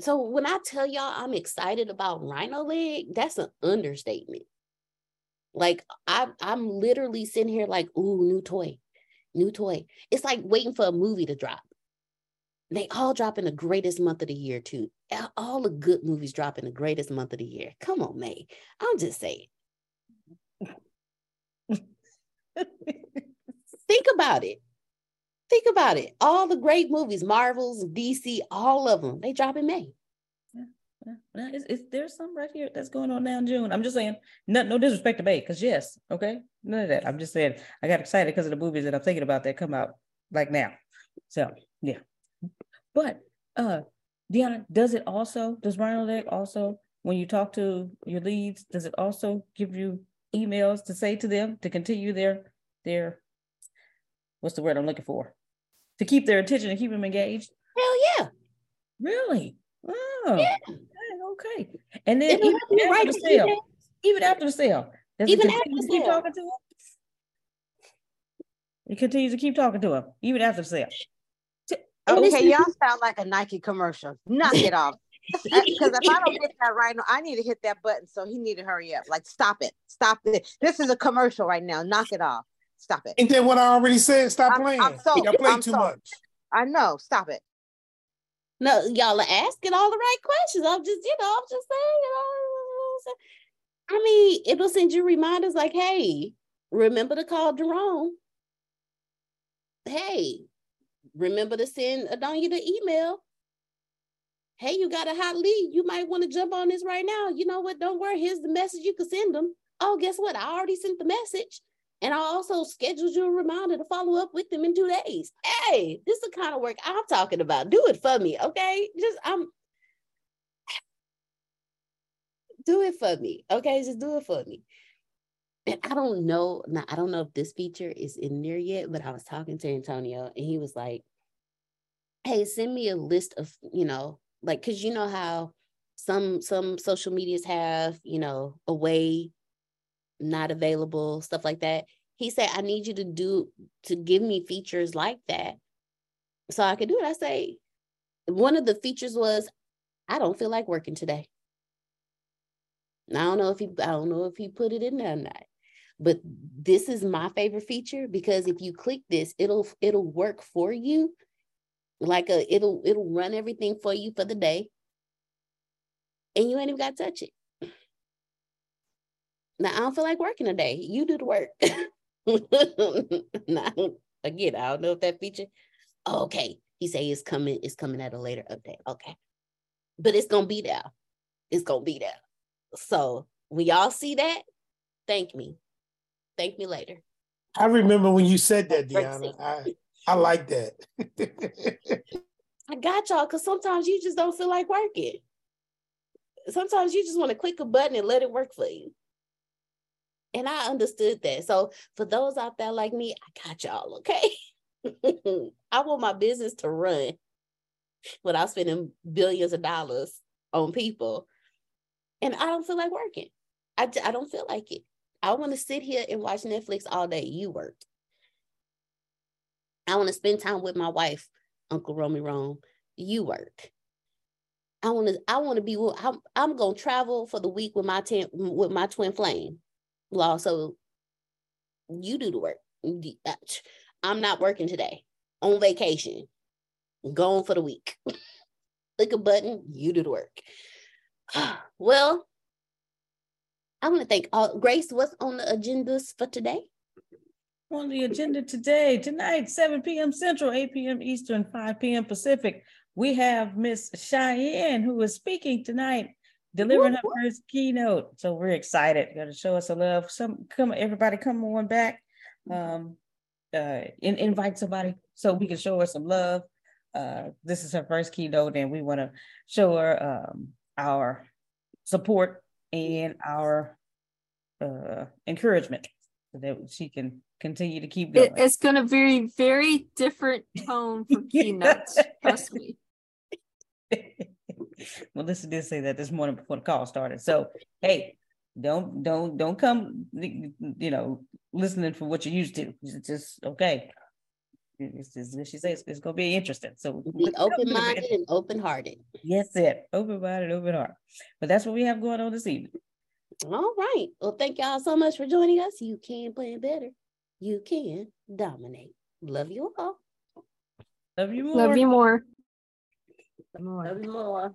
[SPEAKER 2] So when I tell y'all I'm excited about Rhino Leg, that's an understatement. Like I, I'm literally sitting here like, ooh, new toy, new toy. It's like waiting for a movie to drop. They all drop in the greatest month of the year too. All the good movies drop in the greatest month of the year. Come on, May. I'm just saying. Think about it. Think about it. All the great movies, Marvels, DC, all of them, they drop in May.
[SPEAKER 1] Yeah, it's, it's, there's some right here that's going on now in June. I'm just saying, no, no disrespect to May, because yes, okay, none of that. I'm just saying, I got excited because of the movies that I'm thinking about that come out like now. So yeah, but uh, Deanna, does it also does Rhino Leg also when you talk to your leads, does it also give you emails to say to them to continue their their what's the word I'm looking for to keep their attention and keep them engaged?
[SPEAKER 2] Hell yeah,
[SPEAKER 1] really? Oh,
[SPEAKER 2] yeah.
[SPEAKER 1] okay. And then
[SPEAKER 2] It'll
[SPEAKER 1] even after
[SPEAKER 2] write
[SPEAKER 1] the
[SPEAKER 2] the
[SPEAKER 1] sale,
[SPEAKER 2] emails.
[SPEAKER 1] even after the sale, does
[SPEAKER 2] Even
[SPEAKER 1] continue
[SPEAKER 2] after
[SPEAKER 1] to
[SPEAKER 2] the
[SPEAKER 1] keep
[SPEAKER 2] sale.
[SPEAKER 1] talking to them? It continues to keep talking to him even after the sale.
[SPEAKER 3] Okay, y'all sound like a Nike commercial. Knock it off. Because if I don't hit that right now, I need to hit that button. So he need to hurry up. Like, stop it. Stop it. This is a commercial right now. Knock it off. Stop it.
[SPEAKER 7] And then what I already said? Stop
[SPEAKER 3] I'm-
[SPEAKER 7] playing.
[SPEAKER 3] I'm sold.
[SPEAKER 7] Y'all play
[SPEAKER 3] I'm
[SPEAKER 7] too
[SPEAKER 3] sold.
[SPEAKER 7] much.
[SPEAKER 3] I know. Stop it.
[SPEAKER 2] No, y'all are asking all the right questions. I'm just, you know, I'm just saying, you know. I mean, it'll send you reminders like, hey, remember to call Jerome. Hey, remember to send Adonia the email. Hey, you got a hot lead. You might want to jump on this right now. You know what? Don't worry. Here's the message you can send them. Oh, guess what? I already sent the message. And I also scheduled you a reminder to follow up with them in two days. Hey, this is the kind of work I'm talking about. Do it for me, okay? Just I'm do it for me, okay? Just do it for me. And I don't know, now I don't know if this feature is in there yet, but I was talking to Antonio and he was like, hey, send me a list of, you know, like, cause you know how some some social medias have, you know, away, not available, stuff like that. He said, I need you to do to give me features like that so I could do it. I say, one of the features was, I don't feel like working today. And I don't know if he, I don't know if he put it in there or not, but this is my favorite feature because if you click this, it'll it'll work for you, like a it'll it'll run everything for you for the day, and you ain't even got to touch it. Now I don't feel like working today. You do the work. now, again, I don't know if that feature. Okay, he say it's coming. It's coming at a later update. Okay, but it's gonna be there. It's gonna be there. So when y'all see that, thank me. Thank me later.
[SPEAKER 7] I remember when you said that, Deanna. I, I like that.
[SPEAKER 2] I got y'all because sometimes you just don't feel like working. Sometimes you just want to click a button and let it work for you. And I understood that. So for those out there like me, I got y'all, okay? I want my business to run without spending billions of dollars on people. And I don't feel like working. I, I don't feel like it. I want to sit here and watch Netflix all day. You work. I want to spend time with my wife, Uncle Romy Rome. You work. I want to. I want to be. with- I'm. I'm gonna travel for the week with my ten, with my twin flame. Law. So you do the work. Uh, I'm not working today. On vacation. Gone for the week. Click a button. You do the work. well, I want to thank uh, Grace. What's on the agendas for today?
[SPEAKER 1] On the agenda today, tonight, 7 p.m. Central, 8 p.m. Eastern, 5 p.m. Pacific, we have Miss Cheyenne who is speaking tonight, delivering her first keynote. So we're excited. Got to show us a love. Some come, everybody, come on back. um, uh, in, invite somebody so we can show her some love. Uh, this is her first keynote, and we want to show her um, our support and our uh, encouragement so that she can continue to keep going.
[SPEAKER 11] It, it's going to be very different tone from keynotes. trust me.
[SPEAKER 1] Melissa did say that this morning before the call started. So hey, don't don't don't come you know listening for what you're used to. It's just okay. It's just she says it's gonna be interesting. So
[SPEAKER 2] be open minded and open hearted.
[SPEAKER 1] Yes, it open minded, open heart. But that's what we have going on this evening.
[SPEAKER 2] All right. Well, thank y'all so much for joining us. You can plan better. You can dominate. Love you all.
[SPEAKER 1] Love you more.
[SPEAKER 11] Love you more.
[SPEAKER 10] Love you more.